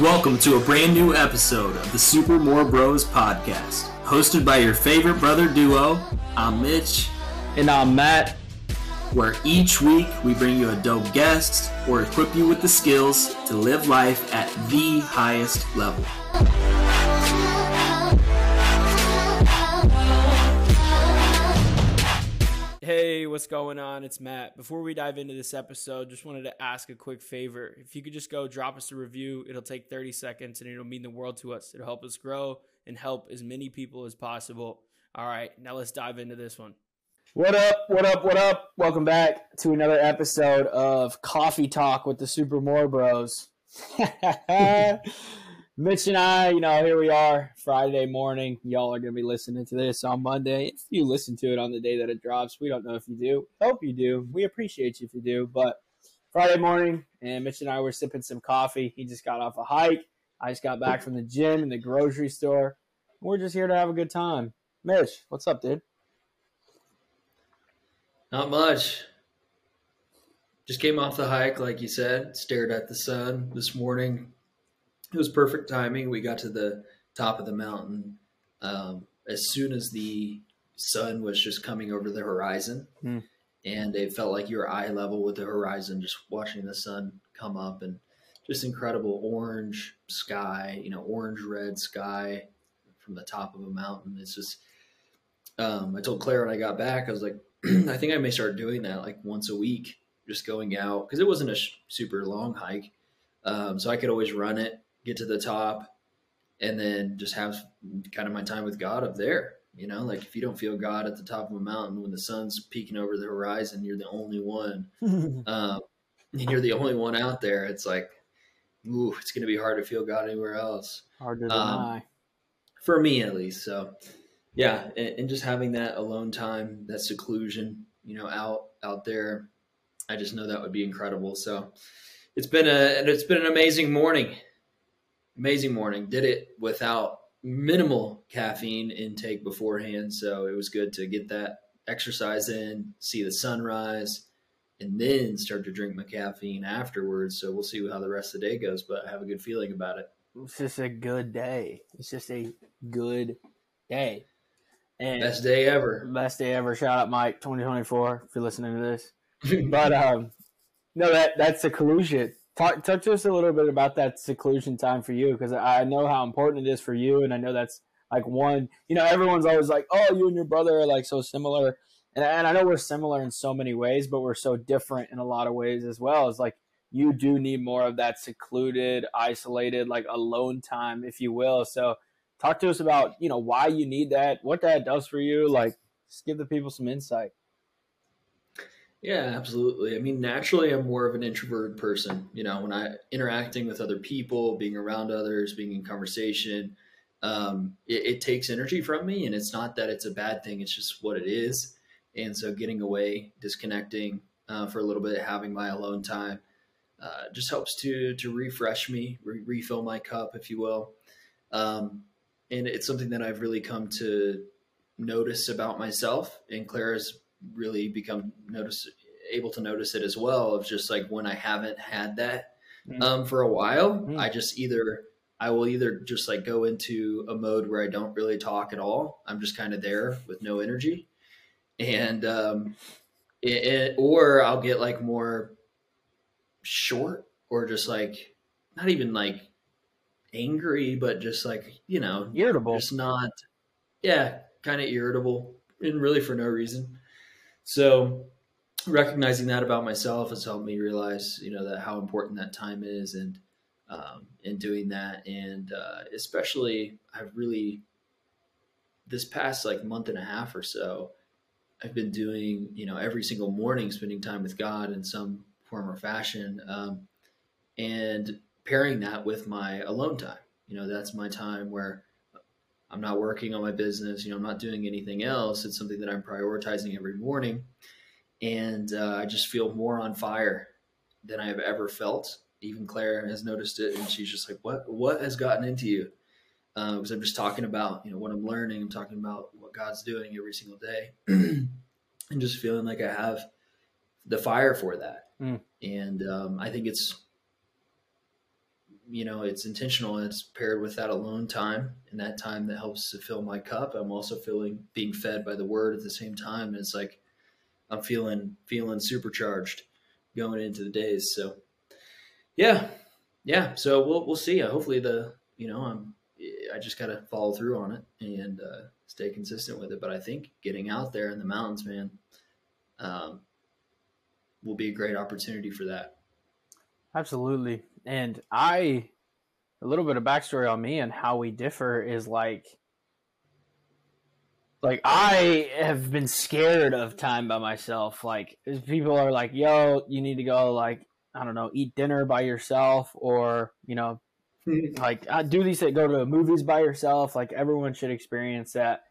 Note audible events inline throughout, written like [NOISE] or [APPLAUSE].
Welcome to a brand new episode of the Super Moore Bros podcast, hosted by your favorite brother duo. I'm Mitch, And I'm Matt. where each week we bring you a dope guest or equip you with the skills to live life at the highest level. What's going on? It's Matt. Before we dive into this episode, just wanted to ask a quick favor. If you could just go drop us a review, it'll take 30 seconds and it'll mean the world to us. It'll help us grow and help as many people as possible. All right, now let's dive into this one. What up? What up? What up? Welcome back to another episode of Coffee Talk with the Super Moore Bros. [LAUGHS] Mitch and I, you know, here we are, Friday morning. Y'all are going to be listening to this on Monday. If you listen to it on the day that it drops, we don't know if you do. Hope you do. We appreciate you if you do. But Friday morning, and Mitch and I were sipping some coffee. He just got off a hike. I just got back from the gym and the grocery store. We're just here to have a good time. Mitch, what's up, dude? Not much. Just came off the hike, like you said, stared at the sun this morning. It was perfect timing. We got to the top of the mountain um, as soon as the sun was just coming over the horizon. Hmm. And it felt like you were eye level with the horizon, just watching the sun come up and just incredible orange sky, you know, orange red sky from the top of a mountain. It's just, um, I told Claire when I got back, I was like, [CLEARS THROAT] I think I may start doing that like once a week, just going out because it wasn't a sh- super long hike, um, so I could always run it, get to the top, and then just have kind of my time with God up there. You know, like if you don't feel God at the top of a mountain when the sun's peeking over the horizon, you're the only one, [LAUGHS] um, and you're the only one out there. It's like, ooh, it's going to be hard to feel God anywhere else Hard to Um, deny. for me at least. So yeah, and, and just having that alone time, that seclusion, you know, out out there, I just know that would be incredible. So it's been a and it's been an amazing morning. Amazing morning. Did it without minimal caffeine intake beforehand, so it was good to get that exercise in, see the sunrise, and then start to drink my caffeine afterwards. So we'll see how the rest of the day goes, but I have a good feeling about it. It's just a good day. It's just a good day. And Best day ever. best day ever. Shout out Mike 2024 if you're listening to this. [LAUGHS] But um no that that's seclusion. Talk to us a little bit about that seclusion time for you because I know how important it is for you and I know that's like one you know everyone's always like oh you and your brother are like so similar. And, and I know we're similar in so many ways but we're so different in a lot of ways as well. It's like you do need more of that secluded isolated like alone time if you will. So talk to us about you know why you need that what that does for you. Like just give the people some insight Yeah, absolutely. I mean, naturally, I'm more of an introverted person. You know, when I interacting with other people, being around others, being in conversation, um, it, it takes energy from me, and it's not that it's a bad thing. It's just what it is. And so, getting away, disconnecting uh, for a little bit, having my alone time, uh, just helps to to refresh me, re- refill my cup, if you will. Um, and it's something that I've really come to notice about myself, and Claire's really become notice able to notice it as well of just like when I haven't had that Mm. um, for a while, Mm. I just either I will either just like go into a mode where I don't really talk at all. I'm just kind of there with no energy, and um, it, it- or I'll get like more short or just like not even like angry, but just like you know irritable just not yeah kind of irritable and really for no reason so recognizing that about myself has helped me realize you know that how important that time is and um, in doing that. And uh, especially i've really this past like month and a half or so i've been doing you know every single morning spending time with god in some form or fashion um, and pairing that with my alone time. You know that's my time where I'm not working on my business, you know, I'm not doing anything else. It's something that I'm prioritizing every morning. And uh, I just feel more on fire than I have ever felt. Even Claire has noticed it, and she's just like, "What? What has gotten into you?" Because I'm just talking about, you know, what I'm learning. I'm talking about what God's doing every single day, [CLEARS THROAT] and just feeling like I have the fire for that. Mm. And um, I think it's you know, it's intentional and it's paired with that alone time and that time that helps to fill my cup. I'm also feeling being fed by the word at the same time. And it's like I'm feeling feeling supercharged going into the days. So yeah. Yeah. So we'll we'll see. Hopefully the you know, I'm I just gotta follow through on it and uh, stay consistent with it. But I think getting out there in the mountains, man, um, will be a great opportunity for that. Absolutely. And I, a little bit of backstory on me and how we differ is like, like I have been scared of time by myself. Like people are like, "Yo, you need to go like I don't know, eat dinner by yourself, or you know, [LAUGHS] like I do these go to movies by yourself. Like everyone should experience that.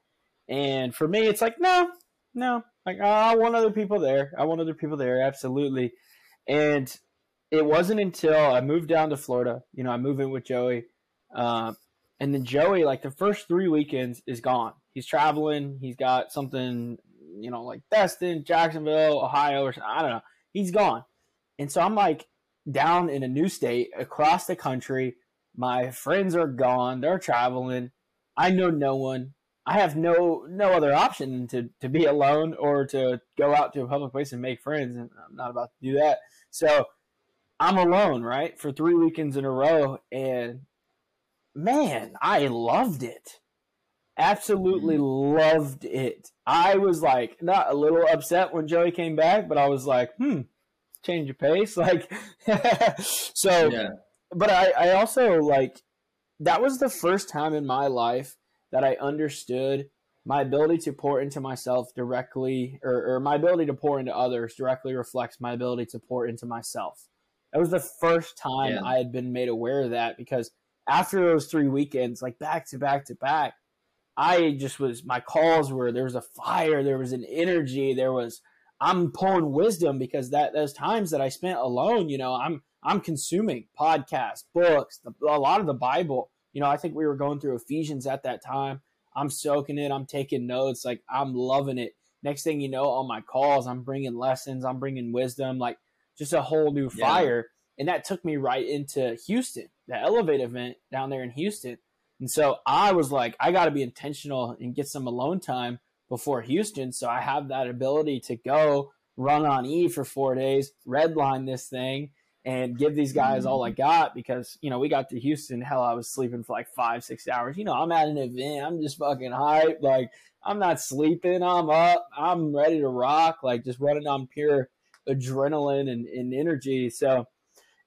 And for me, it's like no, no. Like I want other people there. I want other people there. Absolutely. And it wasn't until I moved down to Florida. You know, I moved in with Joey, uh, and then Joey, like the first three weekends, is gone. He's traveling. He's got something, you know, like Destin, Jacksonville, Ohio, or I don't know. He's gone, and so I'm like down in a new state across the country. My friends are gone. They're traveling. I know no one. I have no no other option to to be alone or to go out to a public place and make friends, and I'm not about to do that. So I'm alone, right, for three weekends in a row, and man, I loved it. Absolutely mm-hmm. loved it. I was like not a little upset when Joey came back, but I was like, hmm, change of pace. [LAUGHS] Like, so, yeah. but I, I also like that was the first time in my life that I understood my ability to pour into myself directly, or, or my ability to pour into others directly reflects my ability to pour into myself. That was the first time yeah. I had been made aware of that because after those three weekends, like back to back to back, I just was my calls were there was a fire, there was an energy, there was I'm pulling wisdom because that those times that I spent alone, you know, I'm I'm consuming podcasts, books, the, a lot of the Bible. You know, I think we were going through Ephesians at that time. I'm soaking it. I'm taking notes. Like I'm loving it. Next thing you know, on my calls, I'm bringing lessons. I'm bringing wisdom. Like just a whole new fire. Yeah. And that took me right into Houston, the Elevate event down there in Houston. And so I was like, I got to be intentional and get some alone time before Houston. So I have that ability to go run on E for four days, redline this thing, and give these guys all I got because, you know, we got to Houston. Hell, I was sleeping for like five, six hours. You know, I'm at an event. I'm just fucking hyped. Like, I'm not sleeping. I'm up. I'm ready to rock. Like, just running on pure adrenaline and, and energy. So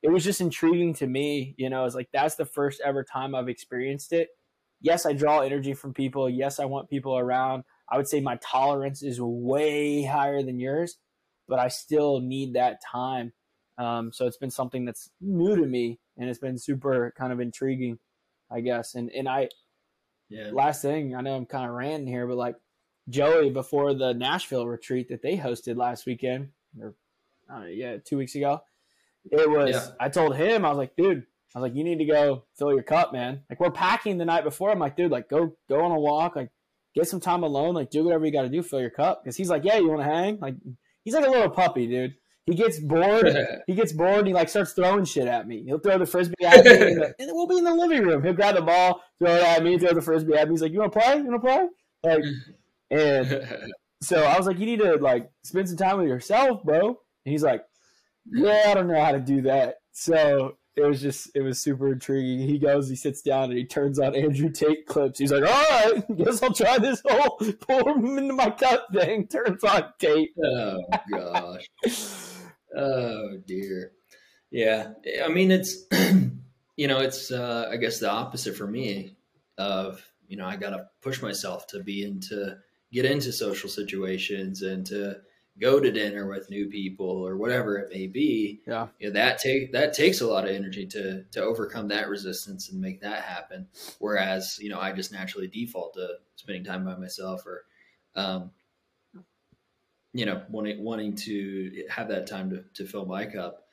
it was just intriguing to me. You know, it's like that's the first ever time I've experienced it. Yes, I draw energy from people. Yes, I want people around. I would say my tolerance is way higher than yours, but I still need that time. Um, so it's been something that's new to me, and it's been super kind of intriguing, I guess. And and I, yeah. Last thing, I know I'm kind of ranting here, but like Joey before the Nashville retreat that they hosted last weekend, or know, yeah, two weeks ago. It was. Yeah. I told him I was like, dude, I was like, you need to go fill your cup, man. Like we're packing the night before. I'm like, dude, like go go on a walk, like get some time alone, like do whatever you got to do, fill your cup. Because he's like, yeah, you want to hang? Like he's like a little puppy, dude. He gets bored. [LAUGHS] he gets bored. And he like starts throwing shit at me. He'll throw the frisbee at me, and, the, and we'll be in the living room. He'll grab the ball, throw it at me, throw the frisbee at me. He's like, "You want to play? You want to play?" Like, and [LAUGHS] so I was like, "You need to like spend some time with yourself, bro." And he's like, yeah, I don't know how to do that. So it was just it was super intriguing. He goes, he sits down, and he turns on Andrew Tate clips. He's like, "All right, [LAUGHS] guess I'll try this whole [LAUGHS] pour him into my cup thing." [LAUGHS] Turns on Tate. Oh gosh. oh dear. Yeah, I mean it's [CLEARS THROAT] you know it's uh, I guess the opposite for me of you know I got to push myself to be into get into social situations and to go to dinner with new people or whatever it may be yeah. you know, that take that takes a lot of energy to to overcome that resistance and make that happen. Whereas you know i just naturally default to spending time by myself or um you know wanting wanting to have that time to, to fill my cup.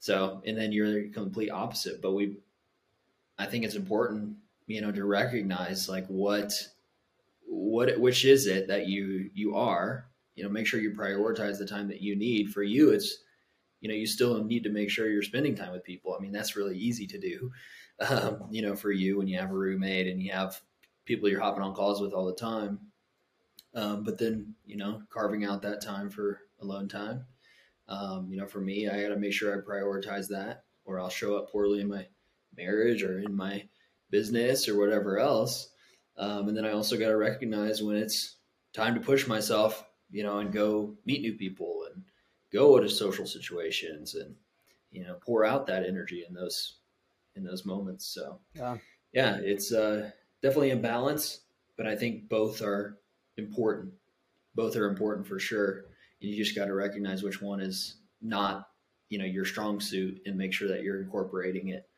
So and then you're the complete opposite. But we i think it's important you know to recognize like what what which is it that you you are you know make sure you prioritize the time that you need for you it's you know, you still need to make sure you're spending time with people. I mean, that's really easy to do, [LAUGHS] um, you know, for you when you have a roommate and you have people you're hopping on calls with all the time. Um, but then, you know, carving out that time for alone time. Um, you know, for me, I got to make sure I prioritize that, or I'll show up poorly in my marriage or in my business or whatever else. Um, and then I also got to recognize when it's time to push myself, you know, and go meet new people and go to social situations and you know pour out that energy in those in those moments. So yeah, yeah it's uh, definitely a balance, but I think both are important. Both are important for sure. And you just got to recognize which one is not, you know, your strong suit and make sure that you're incorporating it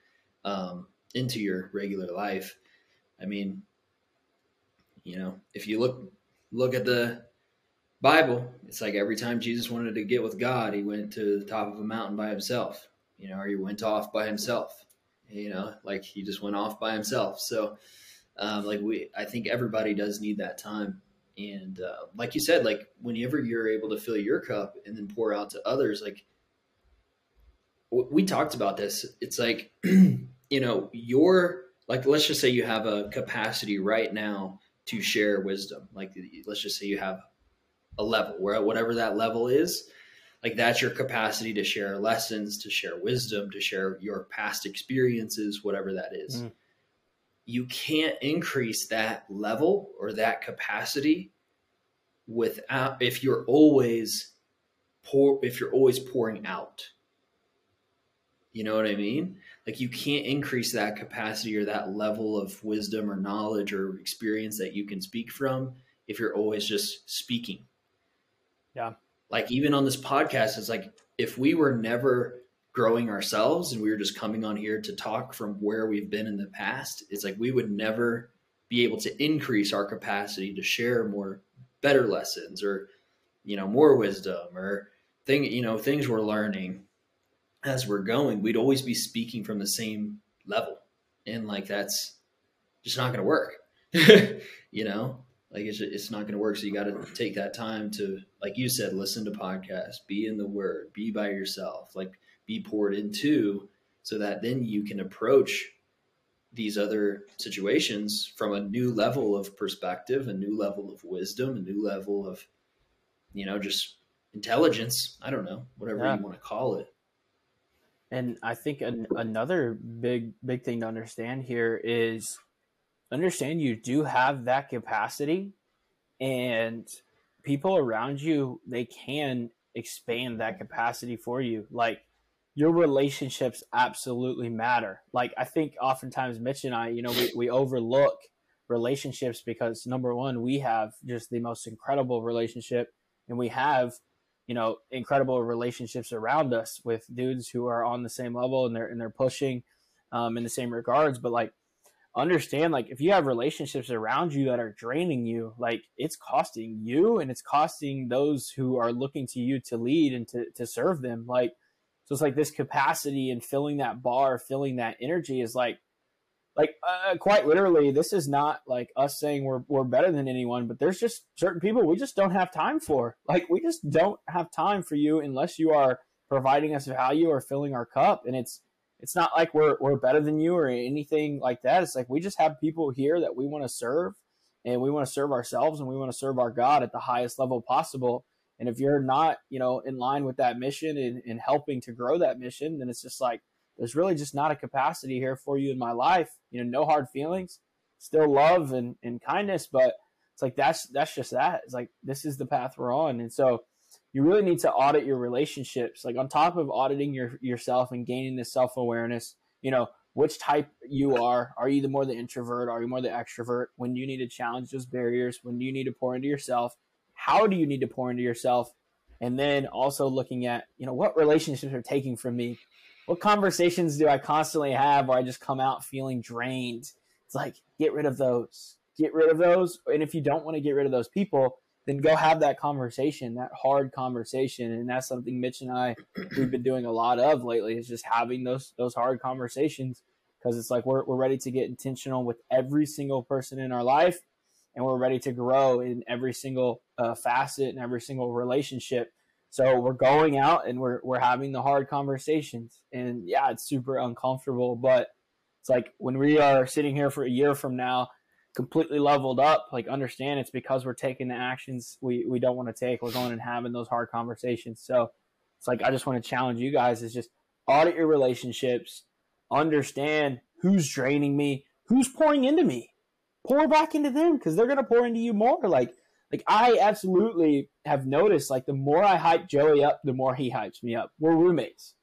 um, into your regular life. I mean, you know, if you look look at the Bible, it's like every time Jesus wanted to get with God, he went to the top of a mountain by himself, you know, or he went off by himself, you know, like he just went off by himself. So, um, like we, I think everybody does need that time. And uh, like you said, like whenever you're able to fill your cup and then pour out to others, like we talked about this, it's like, [CLEARS THROAT] you know, your, like, let's just say you have a capacity right now to share wisdom. Like, let's just say you have a level where whatever that level is, like that's your capacity to share lessons, to share wisdom, to share your past experiences, whatever that is. Mm you can't increase that level or that capacity without if you're always pour if you're always pouring out. You know what i mean? Like you can't increase that capacity or that level of wisdom or knowledge or experience that you can speak from if you're always just speaking yeah. Like even on this podcast it's like if we were never growing ourselves and we were just coming on here to talk from where we've been in the past, it's like we would never be able to increase our capacity to share more better lessons or you know more wisdom or thing you know things we're learning as we're going. We'd always be speaking from the same level. And like that's just not going to work. [LAUGHS] You know like it's, it's not going to work so you got to take that time to like you said listen to podcasts be in the word be by yourself like be poured into so that then you can approach these other situations from a new level of perspective, a new level of wisdom, a new level of, you know, just intelligence. I don't know, whatever yeah. you want to call it. And I think an, another big, big thing to understand here is understand you do have that capacity and people around you, they can expand that capacity for you. Like your relationships absolutely matter. Like I think oftentimes Mitch and I, you know, we, we overlook relationships because number one, we have just the most incredible relationship and we have, you know, incredible relationships around us with dudes who are on the same level and they're and they're pushing um, in the same regards. But like understand like if you have relationships around you that are draining you, like it's costing you and it's costing those who are looking to you to lead and to, to serve them. Like so it's like this capacity and filling that bar, filling that energy is like, like uh, quite literally, this is not like us saying we're we're better than anyone, but there's just certain people we just don't have time for. Like we just don't have time for you unless you are providing us value or filling our cup. And it's it's not like we're we're better than you or anything like that. It's like we just have people here that we want to serve and we want to serve ourselves and we want to serve our God at the highest level possible. And if you're not, you know, in line with that mission and, and helping to grow that mission, then it's just like there's really just not a capacity here for you in my life. You know, no hard feelings, still love and, and kindness, but it's like that's that's just that. It's like this is the path we're on. And so you really need to audit your relationships. Like on top of auditing your yourself and gaining this self-awareness, you know, which type you are. Are you the more the introvert? Are you more the extrovert? When do you need to challenge those barriers? When do you need to pour into yourself? how do you need to pour into yourself and then also looking at you know what relationships are taking from me what conversations do i constantly have where i just come out feeling drained it's like get rid of those get rid of those and if you don't want to get rid of those people then go have that conversation that hard conversation and that's something mitch and i we've been doing a lot of lately is just having those those hard conversations because it's like we're, we're ready to get intentional with every single person in our life and we're ready to grow in every single uh, facet and every single relationship. So we're going out and we're we're having the hard conversations. And yeah, it's super uncomfortable, but it's like when we are sitting here for a year from now, completely leveled up, like understand it's because we're taking the actions we, we don't want to take. We're going and having those hard conversations. So it's like I just want to challenge you guys is just audit your relationships, understand who's draining me, who's pouring into me. Pour back into them because they're gonna pour into you more. Like like I absolutely have noticed like the more I hype Joey up, the more he hypes me up. We're roommates.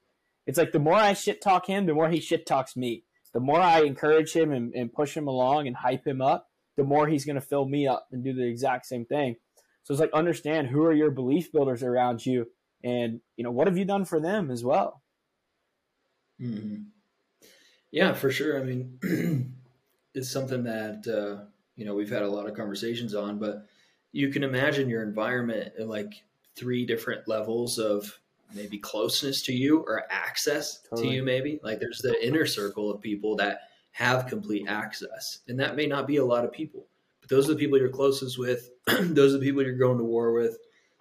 It's like the more I shit talk him, the more he shit talks me the more I encourage him and, and push him along and hype him up, the more he's going to fill me up and do the exact same thing. So it's like understand who are your belief builders around you, and you know what have you done for them as well. Mm-hmm. Yeah, for sure. I mean, [CLEARS THROAT] it's something that uh, you know we've had a lot of conversations on, but you can imagine your environment in like three different levels of maybe closeness to you or access totally. to you maybe? Like there's the inner circle of people that have complete access and that may not be a lot of people but those are the people you're closest with [CLEARS THROAT] those are the people you're going to war with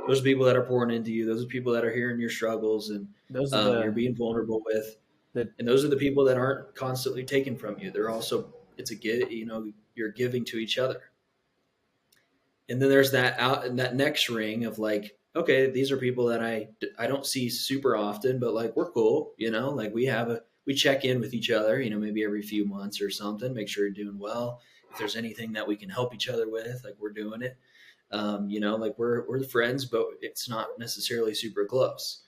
those are people that are pouring into you those are people that are hearing your struggles and those um, the, you're being vulnerable with the, and those are the people that aren't constantly taken from you. They're also it's a get you know you're giving to each other. And then there's that out and that next ring of like okay, these are people that I I don't see super often, but like we're cool, you know, like we have a we check in with each other, you know, maybe every few months or something, make sure you're doing well. If there's anything that we can help each other with, like we're doing it. Um, you know, like we're we're friends, but it's not necessarily super close.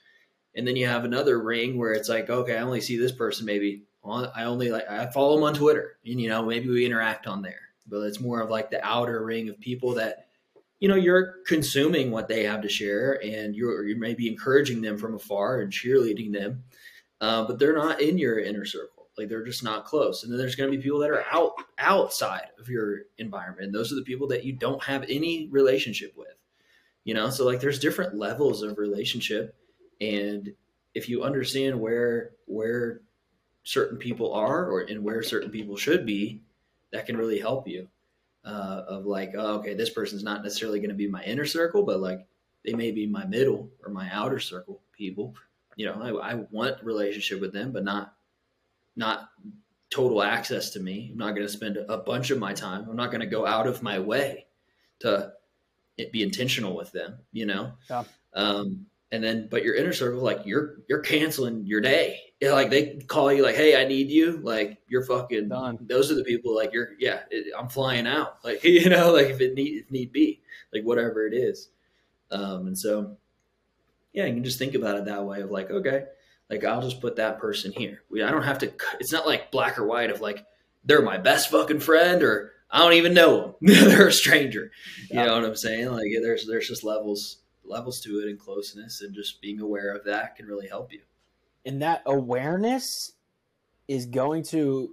And then you have another ring where it's like, okay, I only see this person maybe I only like I follow them on Twitter, and you know, maybe we interact on there. But it's more of like the outer ring of people that you know you're consuming what they have to share and you're you may be encouraging them from afar and cheerleading them uh, but they're not in your inner circle. Like they're just not close. And then there's going to be people that are out outside of your environment. And those are the people that you don't have any relationship with you know? So like there's different levels of relationship. And if you understand where where certain people are or and where certain people should be that can really help you uh, of like, oh, okay, this person's not necessarily going to be my inner circle, but like they may be my middle or my outer circle people. You know, I, I want relationship with them, but not not total access to me. I'm not going to spend a bunch of my time. I'm not going to go out of my way to be intentional with them. You know, yeah. um, and then but your inner circle like you're you're canceling your day like they call you like hey i need you. Like you're fucking done. those are the people like you're yeah it, i'm flying out. [LAUGHS] Like you know like if it need if need be like whatever it is. Um and so yeah you can just think about it that way of like okay like i'll just put that person here. We, i don't have to it's not like black or white of like they're my best fucking friend or i don't even know them [LAUGHS] they're a stranger. You yeah. know what i'm saying? Like there's there's just levels levels to it and closeness and just being aware of that can really help you and that awareness is going to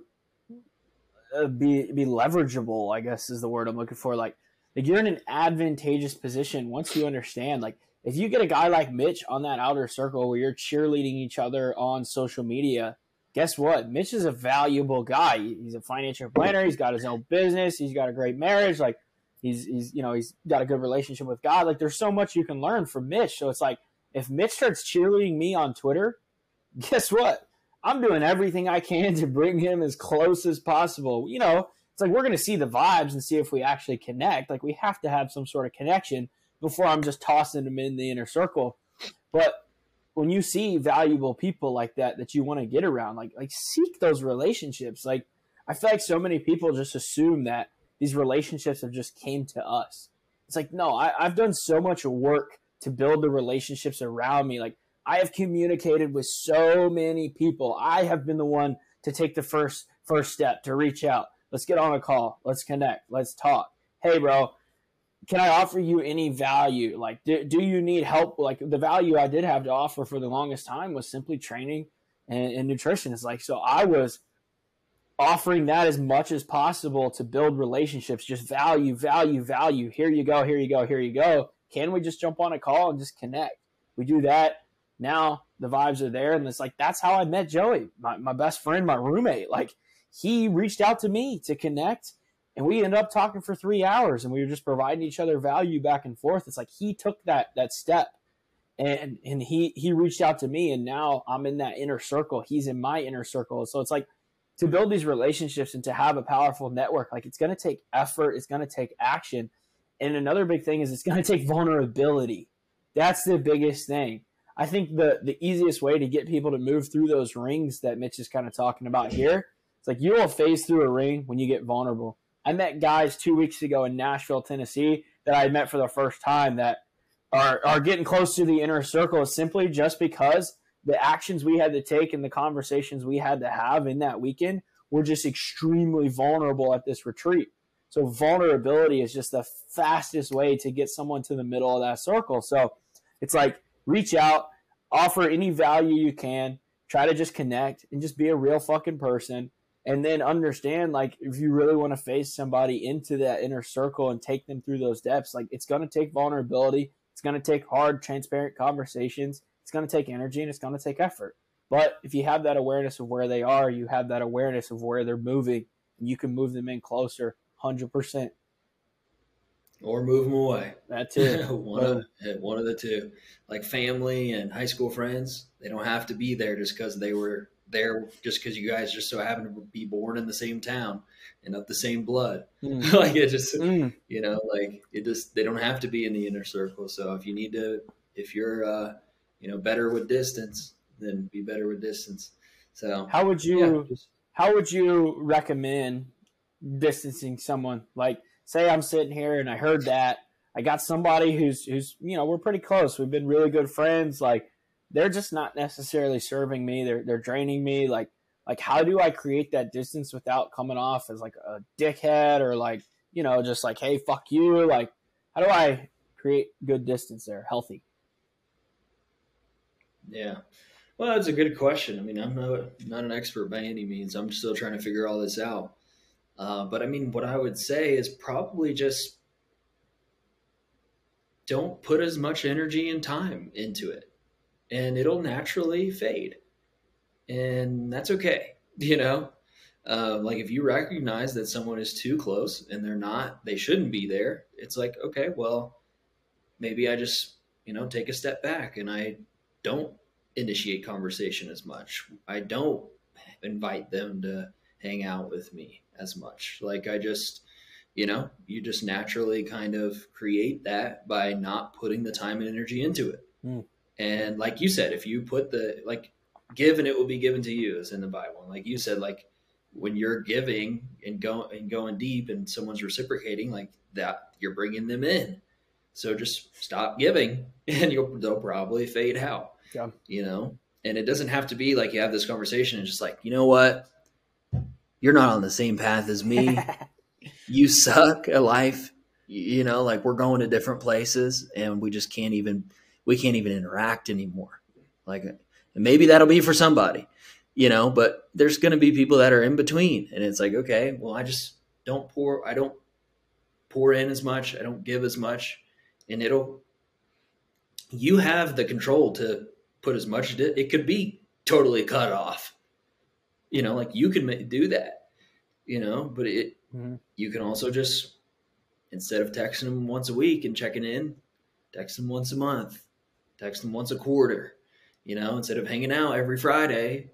uh, be be leverageable i guess is the word i'm looking for. Like like you're in an advantageous position once you understand like if you get a guy like mitch on that outer circle where you're cheerleading each other on social media guess what? Mitch is a valuable guy. He's a financial planner. He's got his own business. He's got a great marriage. Like He's he's you know he's got a good relationship with God. Like there's so much you can learn from Mitch. So it's like if Mitch starts cheerleading me on Twitter, guess what? I'm doing everything I can to bring him as close as possible. You know, it's like we're going to see the vibes and see if we actually connect. Like we have to have some sort of connection before I'm just tossing him in the inner circle. But when you see valuable people like that that you want to get around, like like seek those relationships. Like I feel like so many people just assume that these relationships have just came to us. It's like, no, I, I've done so much work to build the relationships around me. Like I have communicated with so many people. I have been the one to take the first first step to reach out. Let's get on a call. Let's connect. Let's talk. Hey, bro, can I offer you any value? Like, do, do you need help? Like, the value I did have to offer for the longest time was simply training and, and nutrition. It's like, so I was offering that as much as possible to build relationships, just value, value, value. Here you go, here you go, here you go. Can we just jump on a call and just connect? We do that. Now the vibes are there. And it's like, that's how I met Joey, my, my best friend, my roommate. Like, he reached out to me to connect and we ended up talking for three hours and we were just providing each other value back and forth. It's like he took that that step and and he he reached out to me and now i'm in that inner circle he's in my inner circle so it's like to build these relationships and to have a powerful network like it's going to take effort it's going to take action and another big thing is it's going to take [LAUGHS] vulnerability that's the biggest thing i think the the easiest way to get people to move through those rings that mitch is kind of talking about here it's like you will phase through a ring when you get vulnerable i met guys two weeks ago in nashville tennessee that i met for the first time that are, are getting close to the inner circle simply just because the actions we had to take and the conversations we had to have in that weekend were just extremely vulnerable at this retreat. So vulnerability is just the fastest way to get someone to the middle of that circle. So it's like reach out, offer any value you can, try to just connect and just be a real fucking person. And then understand like if you really want to face somebody into that inner circle and take them through those depths, like it's gonna take vulnerability it's going to take hard, transparent conversations. It's going to take energy and it's going to take effort. But if you have that awareness of where they are, you have that awareness of where they're moving, and you can move them in closer 100%. Or move them away. That too. [LAUGHS] one, of, one of the two. Like family and high school friends, they don't have to be there just because they were there, just because you guys just so happen to be born in the same town and of the same blood. Mm. [LAUGHS] like it just, mm. you know, like it just, they don't have to be in the inner circle. So if you need to, if you're, uh, you know, better with distance, then be better with distance. So how would you, yeah, just, how would you recommend distancing someone? Like, say I'm sitting here and I heard that I got somebody who's, who's, you know, we're pretty close. We've been really good friends. Like, they're just not necessarily serving me. They're, they're draining me. Like, like how do I create that distance without coming off as like a dickhead or like you know just like hey fuck you like how do I create good distance there healthy yeah well that's a good question I mean I'm not not an expert by any means I'm still trying to figure all this out uh, but I mean what I would say is probably just don't put as much energy and time into it and it'll naturally fade and that's okay. [LAUGHS] You know, uh, like if you recognize that someone is too close and they're not, they shouldn't be there. It's like, okay, well, maybe I just, you know, take a step back and I don't initiate conversation as much. I don't invite them to hang out with me as much. Like I just, you know, you just naturally kind of create that by not putting the time and energy into it. Mm. And like you said, if you put the like give and it will be given to you is in the bible and like you said like when you're giving and going and going deep and someone's reciprocating like that you're bringing them in so just stop giving [LAUGHS] and you'll they'll probably fade out yeah you know and it doesn't have to be like you have this conversation and just like you know what you're not on the same path as me [LAUGHS] you suck at life you know like we're going to different places and we just can't even we can't even interact anymore like and maybe that'll be for somebody, you know, but there's going to be people that are in between. And it's like, okay, well, I just don't pour, I don't pour in as much. I don't give as much. And it'll, you have the control to put as much, it could be totally cut off. You know, like you can do that, you know, but it, mm-hmm. you can also just, instead of texting them once a week and checking in, text them once a month, text them once a quarter, you know, instead of hanging out every Friday,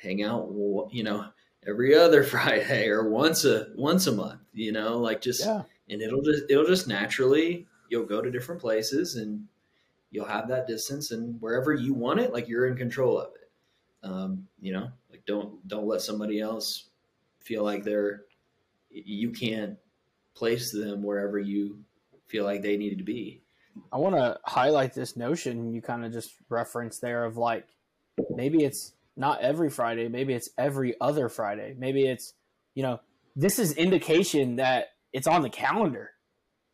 hang out, you know, every other [LAUGHS] Friday or once a once a month. You know, like just yeah. and it'll just it'll just naturally you'll go to different places and you'll have that distance and wherever you want it, like you're in control of it. Um, you know, don't don't let somebody else feel like they're you can't place them wherever you feel like they needed to be. I want to highlight this notion you kind of just referenced there of like maybe it's not every Friday, maybe it's every other Friday, maybe it's you know this is indication that it's on the calendar,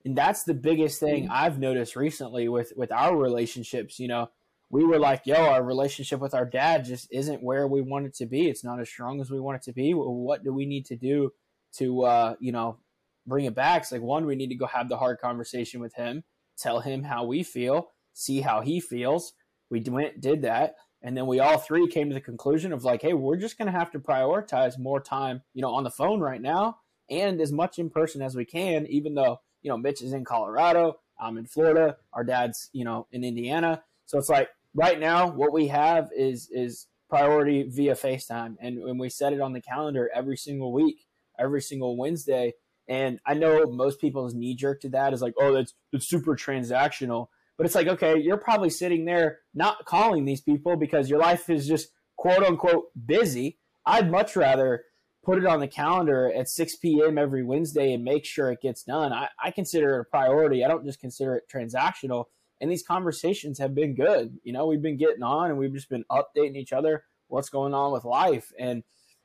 and that's the biggest thing mm-hmm. I've noticed recently with with our relationships. You know, we were like, yo, our relationship with our dad just isn't where we want it to be. It's not as strong as we want it to be. What do we need to do to uh, you know bring it back? It's like one, we need to go have the hard conversation with him tell him how we feel, see how he feels. We went, did that. And then we all three came to the conclusion of like, hey, we're just going to have to prioritize more time, you know, on the phone right now and as much in person as we can, even though, you know, Mitch is in Colorado, I'm in Florida, our dad's, you know, in Indiana. So it's like right now, what we have is is priority via FaceTime, and when we set it on the calendar every single week, every single Wednesday. And I know most people's knee jerk to that is like, oh, that's it's super transactional. But it's like, okay, you're probably sitting there not calling these people because your life is just quote unquote busy. I'd much rather put it on the calendar at 6 p.m. every Wednesday and make sure it gets done. I, I consider it a priority. I don't just consider it transactional. And these conversations have been good. You know, we've been getting on and we've just been updating each other what's going on with life. And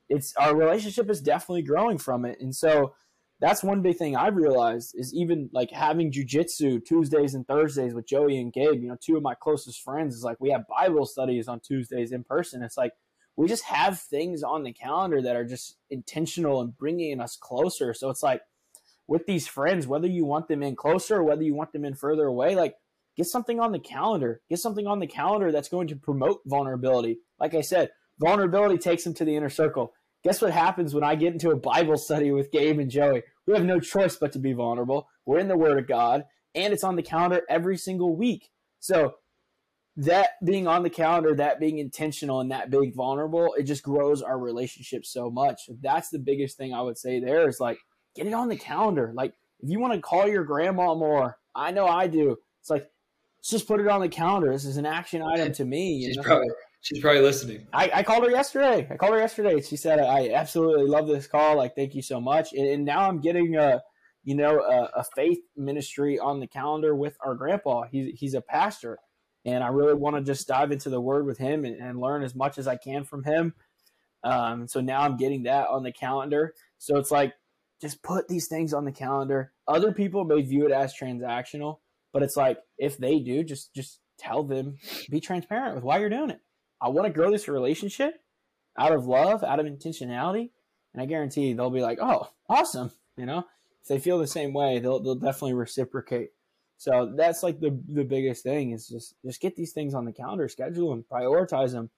it's our relationship is definitely growing from it. And so that's one big thing I've realized is even like having jujitsu Tuesdays and Thursdays with Joey and Gabe, you know, two of my closest friends is like we have Bible studies on Tuesdays in person. It's like we just have things on the calendar that are just intentional and bringing us closer. So it's like with these friends, whether you want them in closer or whether you want them in further away, like get something on the calendar. Get something on the calendar that's going to promote vulnerability. Like I said, vulnerability takes them to the inner circle. Guess what happens when I get into a Bible study with Gabe and Joey? We have no choice but to be vulnerable. We're in the Word of God, and it's on the calendar every single week. So that being on the calendar, that being intentional, and that being vulnerable, it just grows our relationship so much. That's the biggest thing I would say there is like get it on the calendar. Like if you want to call your grandma more, I know I do. It's like let's just put it on the calendar. This is an action item to me. She's know? probably She's probably listening. I, I, called her yesterday. I called her yesterday. She said, "I absolutely love this call. Like, thank you so much." And, and now I'm getting a, you know, a, a, faith ministry on the calendar with our grandpa. He's he's a pastor, and I really want to just dive into the Word with him and, and learn as much as I can from him. Um, so now I'm getting that on the calendar. So it's like, just put these things on the calendar. Other people may view it as transactional, but it's like if they do, just just tell them, be transparent with why you're doing it. I want to grow this relationship out of love, out of intentionality, and I guarantee they'll be like, "Oh, awesome!" You know, if they feel the same way, they'll they'll definitely reciprocate. So that's like the the biggest thing is just just get these things on the calendar, schedule them, prioritize them,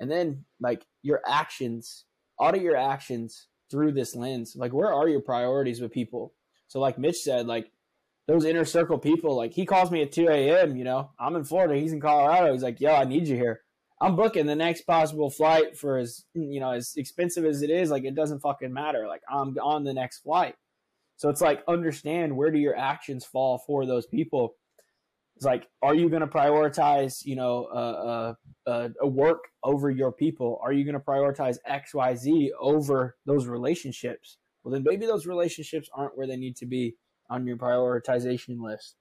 and then like your actions, audit your actions through this lens. Like, where are your priorities with people? So, like Mitch said, like those inner circle people, like he calls me at 2 a.m. You know, I'm in Florida, he's in Colorado. He's like, "Yo, I need you here." I'm booking the next possible flight for as you know as expensive as it is. Like it doesn't fucking matter. Like I'm on the next flight. So it's like understand where do your actions fall for those people. It's like, are you going to prioritize, you know, uh, uh, a work over your people? Are you going to prioritize X, Y, Z over those relationships? Well, then maybe those relationships aren't where they need to be on your prioritization list.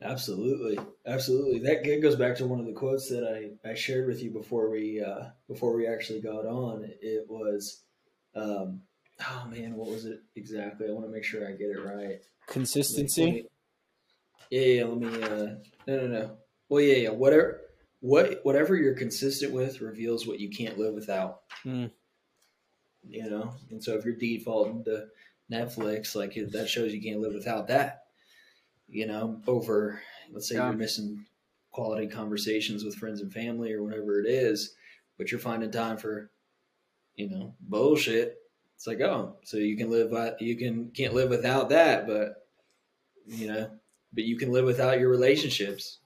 Absolutely, absolutely. That goes back to one of the quotes that I, I shared with you before we uh, before we actually got on. It was, um, oh man, what was it exactly? I want to make sure I get it right. Consistency. Let me, yeah, yeah. Let me. Uh, no, no, no. Well, yeah, yeah. Whatever, what, whatever you're consistent with reveals what you can't live without. Mm. You know, and so if you're defaulting to Netflix, like that shows you can't live without that you know, over let's say yeah. you're missing quality conversations with friends and family or whatever it is, but you're finding time for, you know, bullshit. It's like, oh, so you can live, you can can't live without that, but you know, but you can live without your relationships.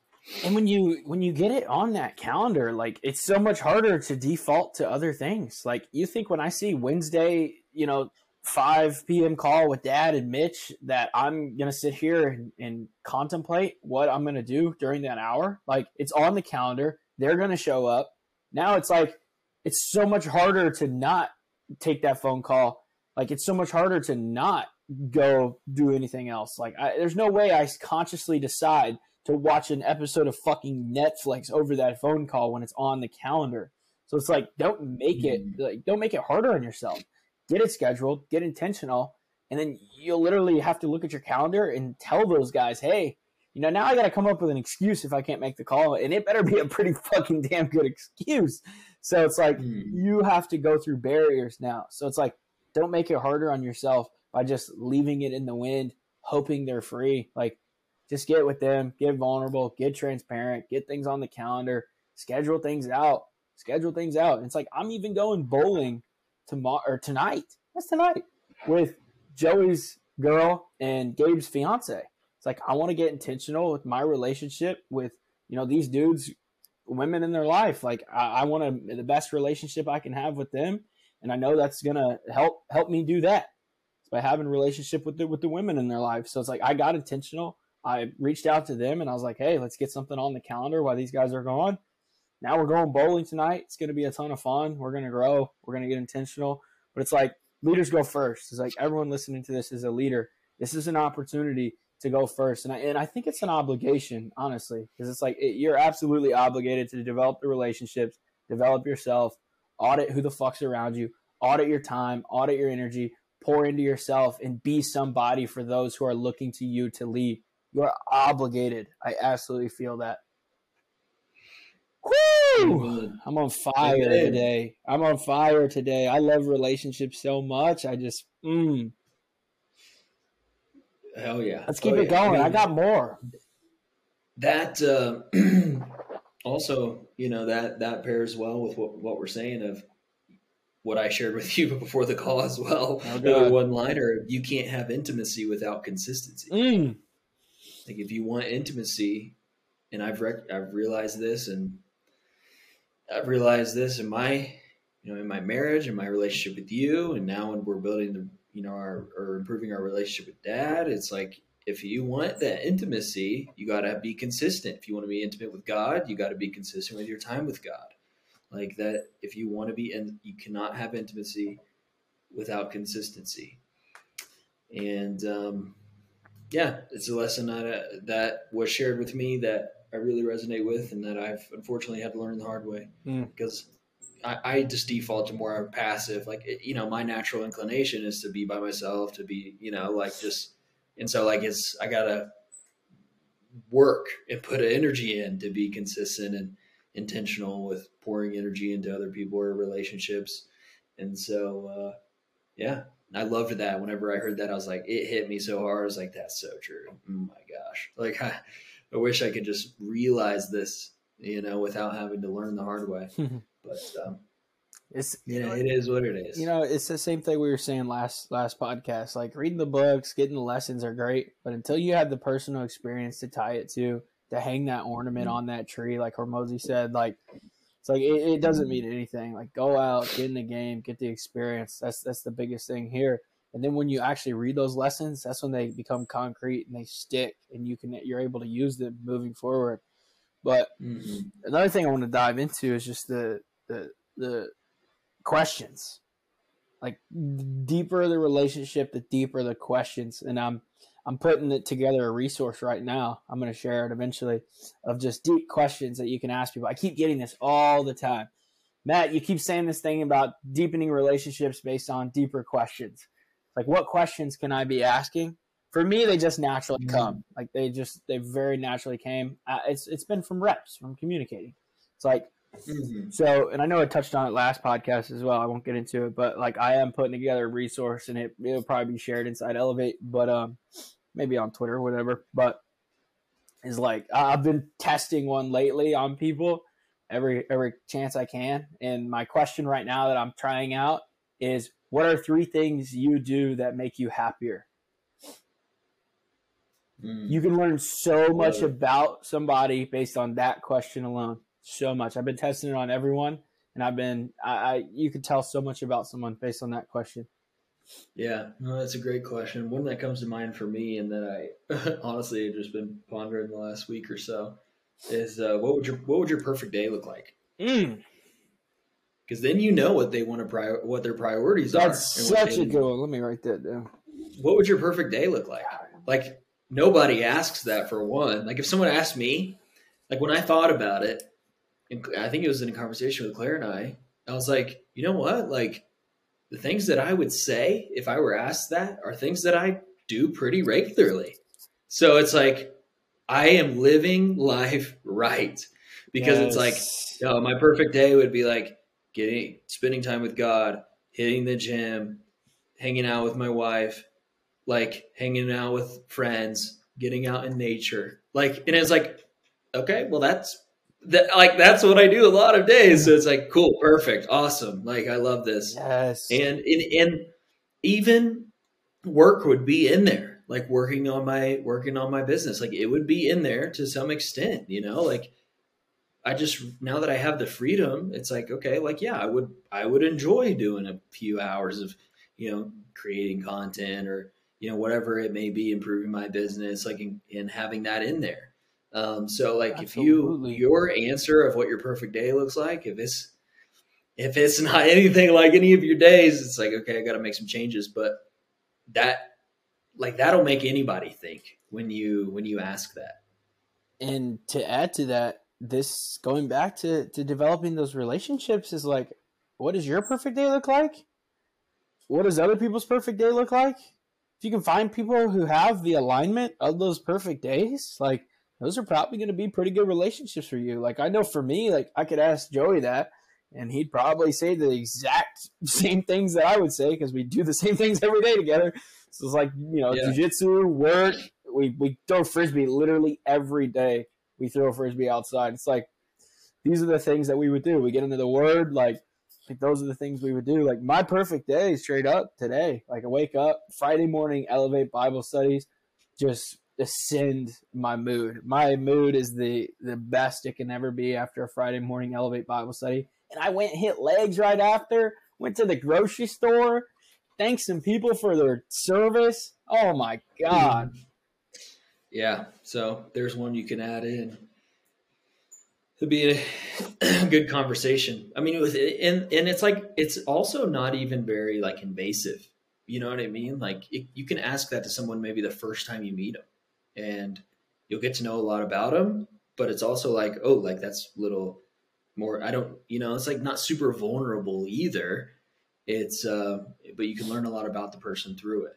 And when you when you get it on that calendar, like it's so much harder to default to other things. Like you think when I see Wednesday, you know, 5 p.m. call with dad and Mitch that I'm going to sit here and, and, contemplate what I'm going to do during that hour. Like it's on the calendar. They're going to show up. Now it's like, it's so much harder to not take that phone call. Like it's so much harder to not go do anything else. Like I, there's no way I consciously decide to watch an episode of fucking Netflix over that phone call when it's on the calendar. So it's like, don't make it mm. like, don't make it harder on yourself get it scheduled, get intentional, and then you'll literally have to look at your calendar and tell those guys, hey, you know, now I got to come up with an excuse if I can't make the call, and it better be a pretty [LAUGHS] fucking damn good excuse. So it's like mm. you have to go through barriers now. So it's like don't make it harder on yourself by just leaving it in the wind, hoping they're free. Like just get with them, get vulnerable, get transparent, get things on the calendar, schedule things out, schedule things out. And it's like I'm even going bowling tomorrow or tonight. That's tonight with Joey's girl and Gabe's fiance. It's like I want to get intentional with my relationship with you know these dudes, women in their life. Like I, I want to the best relationship I can have with them, and I know that's gonna help help me do that it's by having a relationship with the with the women in their life. So it's like I got intentional. I reached out to them and I was like, hey, let's get something on the calendar while these guys are gone. Now we're going bowling tonight. It's going to be a ton of fun. We're going to grow. We're going to get intentional. But it's like leaders go first. It's like everyone listening to this is a leader. This is an opportunity to go first. And I, and I think it's an obligation, honestly, because it's like it, you're absolutely obligated to develop the relationships, develop yourself, audit who the fuck's around you, audit your time, audit your energy, pour into yourself, and be somebody for those who are looking to you to lead. You're obligated. I absolutely feel that. Woo! I'm on fire today. I'm on fire today. I love relationships so much. I just, mm, Hell yeah. Let's keep oh, it yeah. going. I, mean, I got more. that. Uh, [CLEARS THROAT] also, you know that that pairs well with what what we're saying of what I shared with [LAUGHS] you before the call as well. Oh, Another one liner: you can't have intimacy without consistency. Mm. Like if you want intimacy, and I've rec- I've realized this, and I've realized this in my you know in my marriage and my relationship with you, and now when we're building the you know our or improving our relationship with Dad, it's like if you want that intimacy, you got to be consistent. If you want to be intimate with God, you got to be consistent with your time with God. Like that, if you want to be, and you cannot have intimacy without consistency. And um, yeah, it's a lesson that uh, that was shared with me that I really resonate with, and that I've unfortunately had to learn the hard way Mm. because I, I just default to more passive. Like it- you know, my natural inclination is to be by myself, to be you know like just, and so like it's I gotta work and put energy in to be consistent and intentional with pouring energy into other people or relationships. And so, uh, yeah, I loved that. Whenever I heard that, I was like, it hit me so hard. I was like, that's so true. Oh my gosh. Like, [LAUGHS] I, I wish I could just realize this, you know, without having to learn the hard way. [LAUGHS] But, um, It's you know, it is what it is. you know it's the same thing we were saying last last podcast. Like reading the books, getting the lessons are great, but until you have the personal experience to tie it to, to hang that ornament on that tree, like Hormozi said, like it's like it, it doesn't mean anything. Like go out, get in the game, get the experience. That's that's the biggest thing here. And then when you actually read those lessons, that's when they become concrete and they stick, and you can you're able to use them moving forward. But Mhm. another thing I want to dive into is just the the the questions. Like the deeper the relationship, the deeper the questions. And I'm I'm putting it together a resource right now. I'm going to share it eventually of just deep questions that you can ask people. I keep getting this all the time. Matt, you keep saying this thing about deepening relationships based on deeper questions. Like what questions can I be asking? For me, they just naturally come. Like they just they very naturally came. Uh, it's it's been from reps, from communicating. It's like Mhm. so, and I know I touched on it last podcast as well. I won't get into it, but like I am putting together a resource, and it it'll probably be shared inside Elevate, but um, maybe on Twitter or whatever. But is like I've been testing one lately on people every every chance I can, and my question right now that I'm trying out is, what are three things you do that make you happier? Mm. You can learn so much Love about somebody based on that question alone. So much. I've been testing it on everyone, and I've been I, I you can tell so much about someone based on that question. Yeah, no, that's a great question. One that comes to mind for me, and that I [LAUGHS] honestly have just been pondering the last week or so, is uh, what would your what would your perfect day look like? Mm, Because then you know what they want to prior what their priorities that's are. what such a good one. Let me write that down. What would your perfect day look like? Like nobody asks that for one. Like if someone asked me, like when I thought about it, and I think it was in a conversation with Claire and I, I was like, you know what? Like the things that I would say if I were asked that are things that I do pretty regularly. So it's like I am living [LAUGHS] life right because it's like Yes. no, my perfect day would be like getting spending time with God, hitting the gym, hanging out with my wife, like hanging out with friends, getting out in nature. Like and it's like, okay, well that's that like that's what I do a lot of days. So it's like cool, perfect, awesome. Like I love this. yes. And and, and even work would be in there. like working on my working on my business. Like it would be in there to some extent, you know, like I just now that I have the freedom, it's like okay, like yeah, I would I would enjoy doing a few hours of you know creating content or you know whatever it may be, improving my business, like and having that in there. Um, so like Absolutely. if you your answer of what your perfect day looks like, if it's if it's [LAUGHS] not anything like any of your days, it's like okay, I got to make some changes. But that like that'll make anybody think when you when you ask that. And to add to that, this going back to to developing those relationships is like what does your perfect day look like? What does other people's perfect day look like? If you can find people who have the alignment of those perfect days like those are probably going to be pretty good relationships for you. Like i know for me like i could ask joey that and he'd probably say the exact [LAUGHS] same things that i would say because we do the same things every day together. So it's like you know yeah. jiu-jitsu work we, we throw frisbee literally every day we throw a frisbee outside. It's like these are the things that we would do. We get into the word, like like those are the things we would do. Like my perfect day, straight up today. Like I wake up Friday morning, elevate Bible studies, just ascend my mood. My mood is the the best it can ever be after a Friday morning elevate Bible study. And I went hit legs right after. Went to the grocery store. Thanks some people for their service. Oh my god. Yeah, so there's one you can add in. It'd be a [CLEARS THROAT] good conversation. I mean, with and and it's like it's also not even very like invasive. You know what I mean? Like it, you can ask that to someone maybe the first time you meet them, and you'll get to know a lot about them. But it's also like, oh, like that's little more. I don't, you know, it's like not super vulnerable either. It's, uh, but you can learn a lot about the person through it.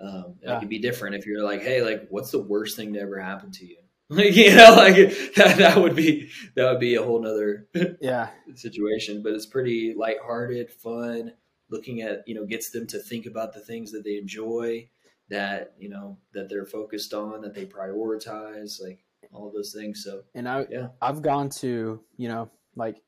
Um, yeah. It could be different if you're like, hey, like, what's the worst thing to ever happen to you? [LAUGHS] Like, you know, like that, that would be that would be a whole nother [LAUGHS] yeah situation. But it's pretty lighthearted, fun. Looking at you know gets them to think about the things that they enjoy, that you know that they're focused on, that they prioritize, like all of those things. So and I yeah I've gone to you know like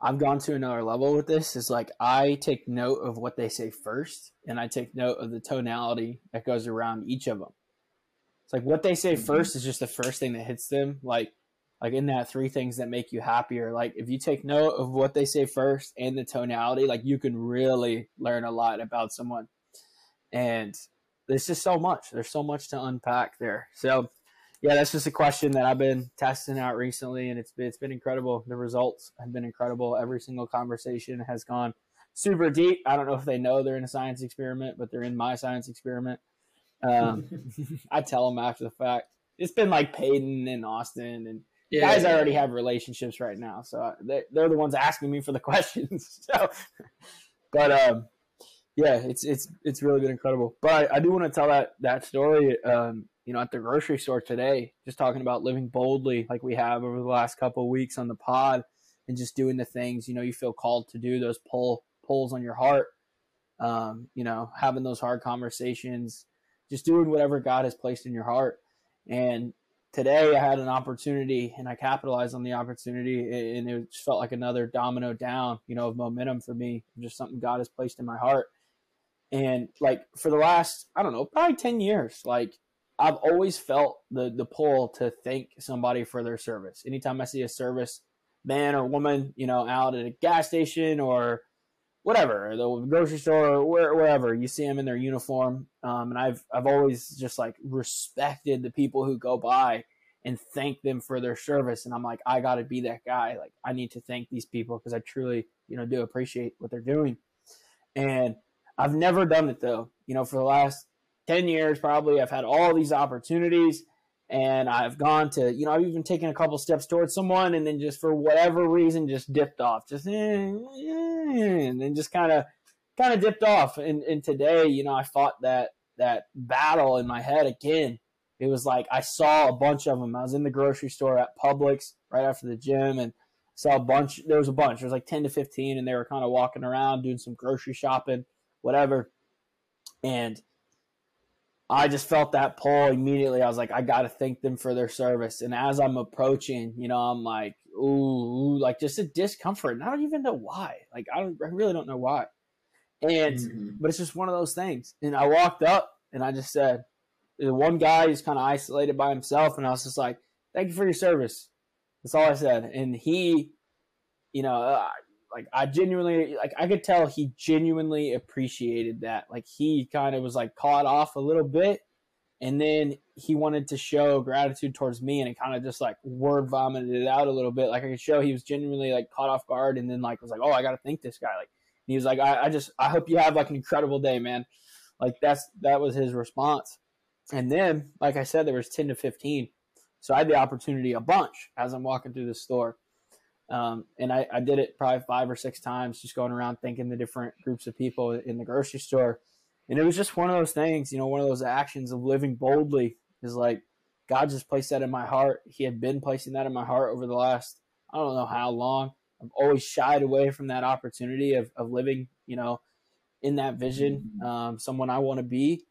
I've gone to another level with this is like I take note of what they say first and I take note of the tonality that goes around each of them. It's like what they say mm-hmm. first is just the first thing that hits them like like in that three things that make you happier. Like if you take note of what they say first and the tonality, like you can really learn a lot about someone. And there's just so much. There's so much to unpack there. So yeah, that's just a question that I've been testing out recently, and it's been, it's been incredible. The results have been incredible. Every single conversation has gone super deep. I don't know if they know they're in a science experiment, but they're in my science experiment. Um, [LAUGHS] I tell them after the fact. It's been like Peyton and Austin and yeah, guys yeah. already have relationships right now, so they, they're the ones asking me for the [LAUGHS] questions. so, but um, yeah, it's it's it's really been incredible. But I, I do want to tell that that story. Um, you know, at the grocery store today, just talking about living boldly like we have over the last couple of weeks on the pod and just doing the things, you know, you feel called to do those pull pulls on your heart. Um, you know, having those hard conversations, just doing whatever God has placed in your heart. And today I had an opportunity and I capitalized on the opportunity and it just felt like another domino down, you know, of momentum for me, just something God has placed in my heart. And like for the last, I don't know, probably 10 years, like I've always felt the the pull to thank somebody for their service. Anytime I see a service man or woman, you know, out at a gas station or whatever, the grocery store or where, wherever, you see them in their uniform. Um, and I've I've always just like respected the people who go by and thank them for their service. And I'm like, I got to be that guy. Like, I need to thank these people because I truly, you know, do appreciate what they're doing. And I've never done it though. You know, for the last 10 years probably i've had all these opportunities and i've gone to you know i've even taken a couple steps towards someone and then just for whatever reason just dipped off. Just eh, eh, and then just kind of kind of dipped off. And, and today you know i fought that that battle in my head again. It was like i saw a bunch of them i was in the grocery store at publix right after the gym and saw a bunch there was a bunch. There was like 10 to 15 and they were kind of walking around doing some grocery shopping whatever. And I just felt that pull immediately. I was like, I got to thank them for their service. And as I'm approaching, you know, I'm like, ooh, like just a discomfort. And I don't even know why. Like, I, don't, I really don't know why. And, mm-hmm. but it's just one of those things. And I walked up and I just said, the one guy who's kind of isolated by himself, and I was just like, "Thank you for your service." That's all I said, and he, you know, uh, like I genuinely, like I could tell he genuinely appreciated that. Like he kind of was like caught off a little bit, and then he wanted to show gratitude towards me, and it kind of just like word vomited it out a little bit. Like I could show he was genuinely like caught off guard, and then like was like, "Oh, I got to thank this guy." Like he was like, I, I just, I hope you have like an incredible day, man." Like that's that was his response. And then, like I said, there was 10 to 15. So I had the opportunity a bunch as I'm walking through the store. Um, and I, I did it probably five or six times, just going around thanking the different groups of people in the grocery store. And it was just one of those things, you know, one of those actions of living boldly is like God just placed that in my heart. He had been placing that in my heart over the last, I don't know how long. I've always shied away from that opportunity of, of living, you know, in that vision, um, someone I want to be.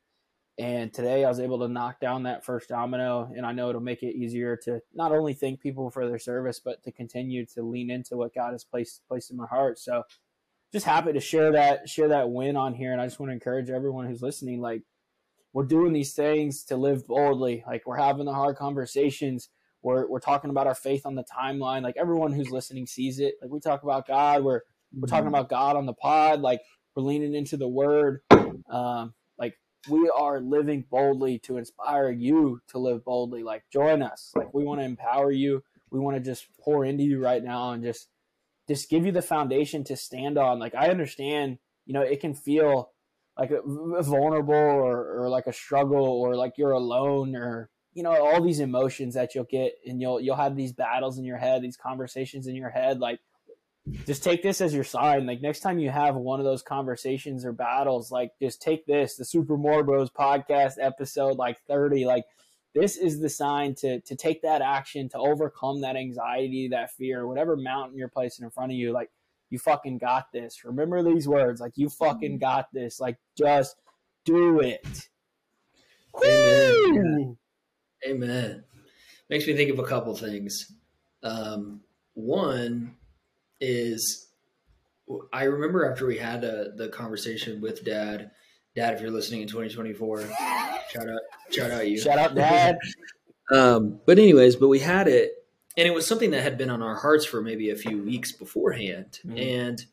And today I was able to knock down that first domino, and I know it'll make it easier to not only thank people for their service, but to continue to lean into what God has placed placed in my heart. So, just happy to share that share that win on here, and I just want to encourage everyone who's listening. Like, we're doing these things to live boldly. Like, we're having the hard conversations. We're we're talking about our faith on the timeline. Like everyone who's listening sees it. Like we talk about God. We're we're talking about God on the pod. Like we're leaning into the Word. Um, we are living boldly to inspire you to live boldly. Like, join us. Like, we want to empower you. We want to just pour into you right now and just just give you the foundation to stand on. Like, I understand, you know, it can feel like vulnerable or, or like a struggle or like you're alone or you know all these emotions that you'll get and you'll you'll have these battles in your head these conversations in your head like just take this as your sign. Like next time you have one of those conversations or battles, like just take this, the Super Moore Bros podcast episode like 30. Like this is the sign to to take that action, to overcome that anxiety, that fear, whatever mountain you're placing in front of you. Like you fucking got this. Remember these words. Like you fucking got this. Like just do it. Amen. Amen. Makes me think of a couple things. Um, one, is I remember after we had a, uh, the conversation with Dad. Dad, if you're listening in 2024, [LAUGHS] shout out, shout out you, shout out Dad. [LAUGHS] um, but anyways, but we had it, and it was something that had been on our hearts for maybe a few weeks beforehand, mm-hmm. and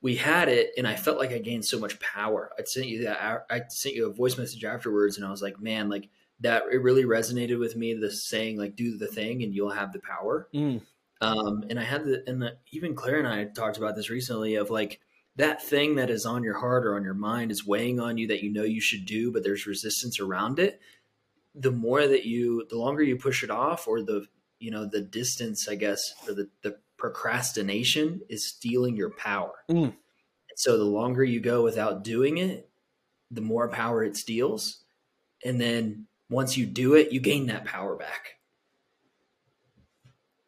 we had it, and I felt like I gained so much power. I sent you that. I sent you a voice message afterwards, and I was like, man, like that. It really resonated with me. The saying, like, do the thing, and you'll have the power. Mm. Um, and I had the, and the, even Claire and I talked about this recently of like that thing that is on your heart or on your mind is weighing on you that you know you should do, but there's resistance around it. The more that you, the longer you push it off, or the, you know, the distance, I guess, or the, the procrastination is stealing your power. Mm. So the longer you go without doing it, the more power it steals. And then once you do it, you gain that power back.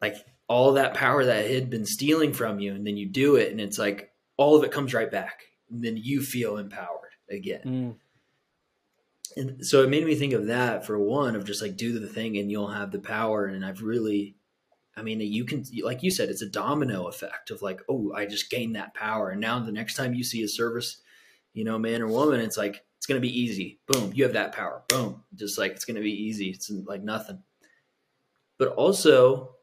Like all that power that had been stealing from you and then you do it and it's like all of it comes right back and then you feel empowered again. Mm. and so it made me think of that for one of just like do the thing and you'll have the power and i've really i mean you can like you said it's a domino effect of like oh i just gained that power and now the next time you see a service you know man or woman it's like it's going to be easy. Boom you have that power. Boom just like it's going to be easy. It's like nothing. But also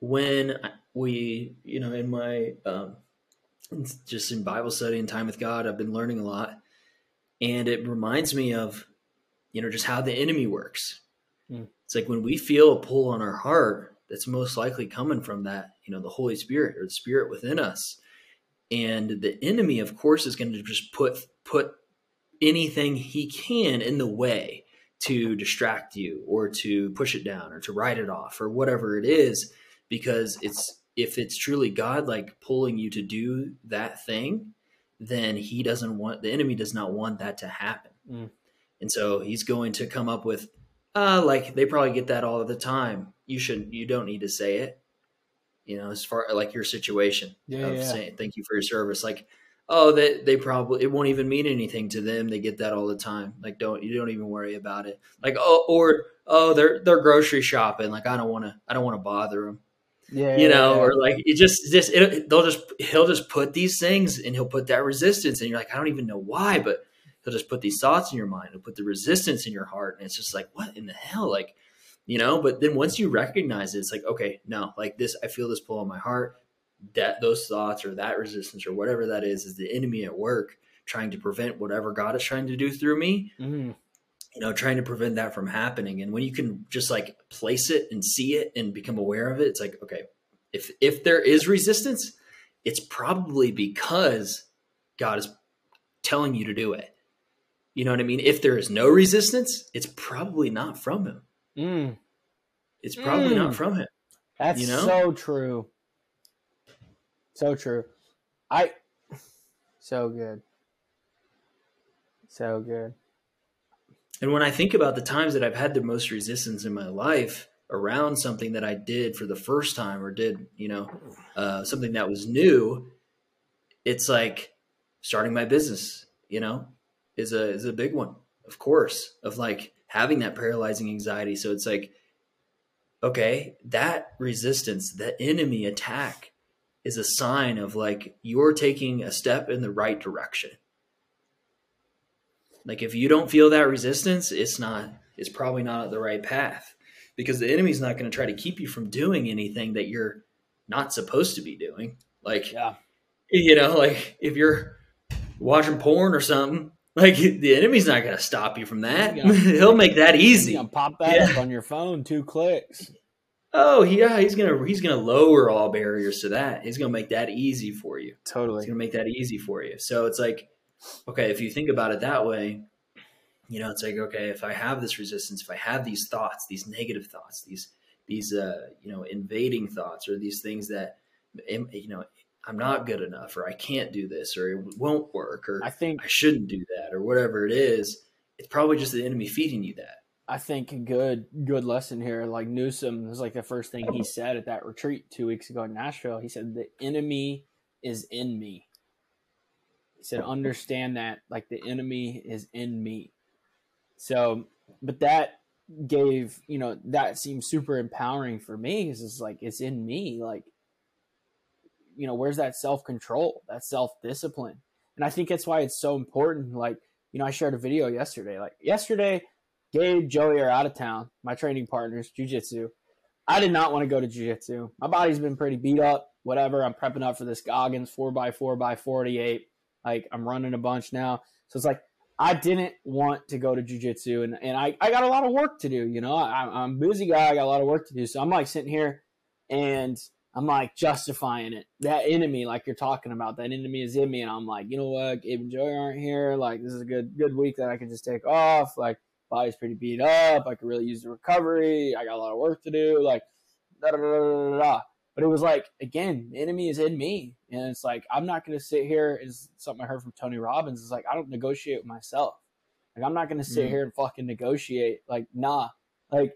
when we, you know, in my um, just in Bible study and time with God, I've been learning a lot, and it reminds me of, you know, just how the enemy works. Mm. It's like when we feel a pull on our heart, that's most likely coming from that, you know, the Holy Spirit or the Spirit within us. And the enemy, of course, is going to just put put anything he can in the way to distract you or to push it down or to write it off or whatever it is because it's if it's truly God like pulling you to do that thing, then he doesn't want the enemy does not want that to happen. Mm. And so he's going to come up with uh like they probably get that all the time. You should you don't need to say it. You know, as far like your situation yeah, of yeah. saying thank you for your service. Like, oh, they they probably it won't even mean anything to them. They get that all the time. Like, don't you don't even worry about it. Like, oh, or oh, they're they're grocery shopping. Like, I don't want to I don't want to bother them yeah, you know, yeah. or like it just just it, they'll just he'll just put these things and he'll put that resistance, and you're like, I don't even know why, but he'll just put these thoughts in your mind, he'll put the resistance in your heart, and it's just like, what in the hell? Like, you know, but then once you recognize it, it's like, okay, no, like this, I feel this pull on my heart. That those thoughts or that resistance or whatever that is is the enemy at work trying to prevent whatever God is trying to do through me. Mm. You know, trying to prevent that from happening. And when you can just like place it and see it and become aware of it, it's like, okay, if if there is resistance, it's probably because God is telling you to do it. You know what I mean? If there is no resistance, it's probably not from him. Mm. It's probably Mm. not from him. That's You know? so true. So true. I [SIGHS] so good. So good. And when I think about the times that I've had the most resistance in my life around something that I did for the first time or did, you know, uh, something that was new, it's like starting my business, you know, is a is a big one, of course, of like having that paralyzing anxiety. So it's like, okay, that resistance, that enemy attack is a sign of like you're taking a step in the right direction. Like if you don't feel that resistance, it's not it's probably not the right path because the enemy's not going to try to keep you from doing anything that you're not supposed to be doing. Like Yeah. you know, like if you're watching porn or something, like the enemy's not going to stop you from that. [LAUGHS] He'll make that easy. gonna pop that Yeah. up on your phone, two clicks. Oh yeah, he's gonna he's gonna lower all barriers to that. He's gonna make that easy for you. Totally. going to make that easy for you. So it's like, okay, if you think about it that way, you know, it's like, okay, if I have this resistance, if I have these thoughts, these negative thoughts, these, these, uh, you know, invading thoughts or these things that, you know, I'm not good enough or I can't do this or it won't work or I think I shouldn't do that or whatever it is, it's probably just the enemy feeding you that. I think a good good lesson here, like Newsom was like the first thing he said at that retreat two weeks ago in Nashville. He said the enemy is in me. He said, understand that like the enemy is in me. So, but that gave, you know, that seems super empowering for me because it's like, it's in me. Like, you know, where's that self control, that self discipline? And I think that's why it's so important. Like, you know, I shared a video yesterday. Like, yesterday, Gabe, Joey are out of town, my training partners, Jiu Jitsu. I did not want to go to Jiu Jitsu. My body's been pretty beat up, whatever. I'm prepping up for this Goggins 4x4x48 like I'm running a bunch now, so it's like I didn't want to go to jujitsu, and and I I got a lot of work to do. You know, I, I'm a busy guy. I got a lot of work to do. So I'm like sitting here, and I'm like justifying it. That enemy, like you're talking about, that enemy is in me, and I'm like, you know what? Gabe and Joey aren't here. Like this is a good good week that I can just take off. Like body's pretty beat up. I could really use the recovery. I got a lot of work to do. Like, da da da da da. But it was like, again, the enemy is in me. And it's like, I'm not going to sit here. Is something I heard from Tony Robbins. It's like, I don't negotiate with myself. Like, I'm not going to sit Mm. here and fucking negotiate. Like, nah. Like,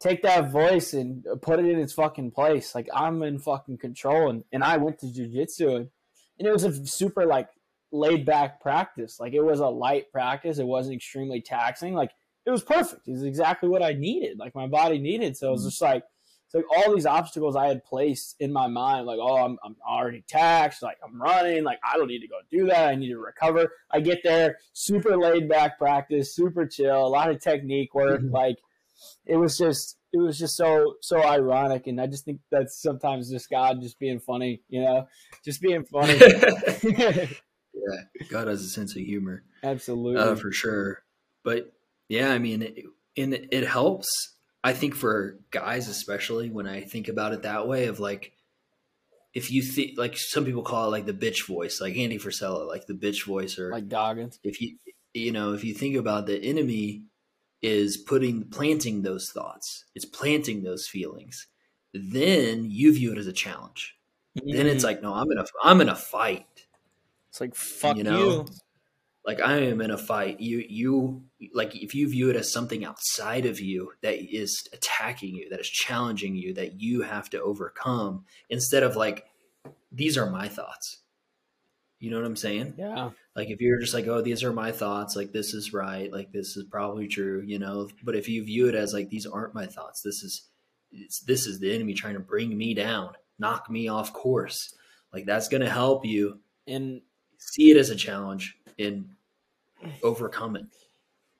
take that voice and put it in its fucking place. Like, I'm in fucking control. And, and I went to jujitsu and, and it was a super, like, laid back practice. Like, it was a light practice. It wasn't extremely taxing. Like, it was perfect. It was exactly what I needed, like my body needed. So it was just like, it's like all these obstacles I had placed in my mind, like, oh, I'm, I'm already taxed, like I'm running, like I don't need to go do that. I need to recover. I get there, super laid back practice, super chill, a lot of technique work. Mhm. Like it was just, it was just so, so ironic. And I just think that's sometimes just God just being funny, you know, just being funny. [LAUGHS] [LAUGHS] yeah, God has a sense of humor. Absolutely. uh, for sure. But yeah, I mean, it, and it helps. I think for guys, especially when I think about it that way, of like, if you think like some people call it like the bitch voice, like Andy Frisella, like the bitch voice, or like Goggins. if you you know if you think about the enemy is putting planting those thoughts, it's planting those feelings. Then you view it as a challenge. Then it's Mm. like, no, I'm gonna I'm gonna fight. it's like, fuck you you. know? like I am in a fight. You you like if you view it as something outside of you that is attacking you, that is challenging you, that you have to overcome, instead of like these are my thoughts. You know what I'm saying? Yeah. Like if you're just like, oh, these are my thoughts, like this is right, like this is probably true, you know. But if you view it as like these aren't my thoughts, this is it's, this is the enemy trying to bring me down, knock me off course. Like that's going to help you And see it as a challenge and overcome it.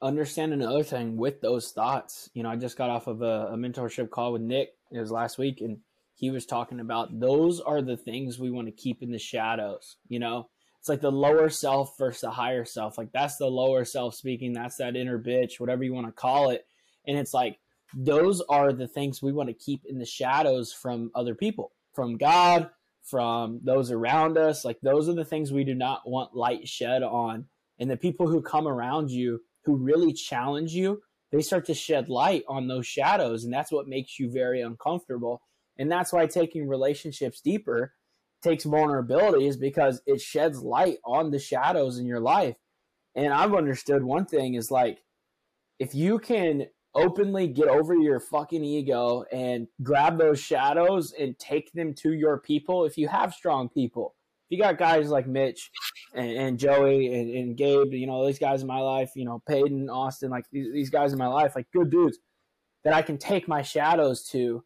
Understand another thing with those thoughts. You know, I just got off of a, a mentorship call with Nick. It was last week, and he was talking about those are the things we want to keep in the shadows. You know, it's like the lower self versus the higher self. Like that's the lower self speaking. That's that inner bitch, whatever you want to call it. And it's like those are the things we want to keep in the shadows from other people, from God, from those around us. Like those are the things we do not want light shed on. And the people who come around you who really challenge you, they start to shed light on those shadows. And that's what makes you very uncomfortable. And that's why taking relationships deeper takes vulnerability is because it sheds light on the shadows in your life. And I've understood one thing is like if you can openly get over your fucking ego and grab those shadows and take them to your people if you have strong people you got guys like mitch and, and joey and, and, gabe you know these guys in my life you know peyton austin like these, these guys in my life like good dudes that i can take my shadows to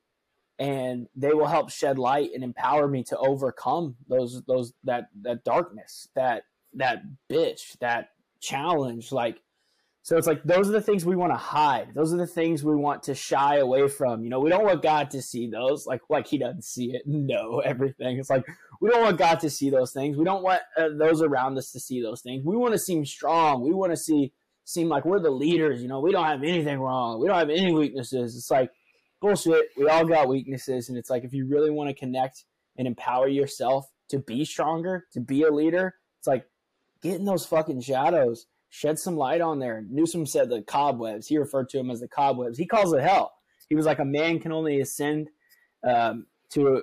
and they will help shed light and empower me to overcome those those that that darkness that that bitch that challenge. Like so it's like those are the things we want to hide. Those are the things we want to shy away from. You know, we don't want God to see those. Like like he doesn't see it. No, everything. It's like we don't want God to see those things. We don't want uh, those around us to see those things. We want to seem strong. We want to see seem like we're the leaders. You know, we don't have anything wrong. We don't have any weaknesses. It's like bullshit. We all got weaknesses, and it's like if you really want to connect and empower yourself to be stronger, to be a leader, it's like get in those fucking shadows shed some light on there. Newsom said the cobwebs. He referred to them as the cobwebs. He calls it hell. He was like a man can only ascend um, to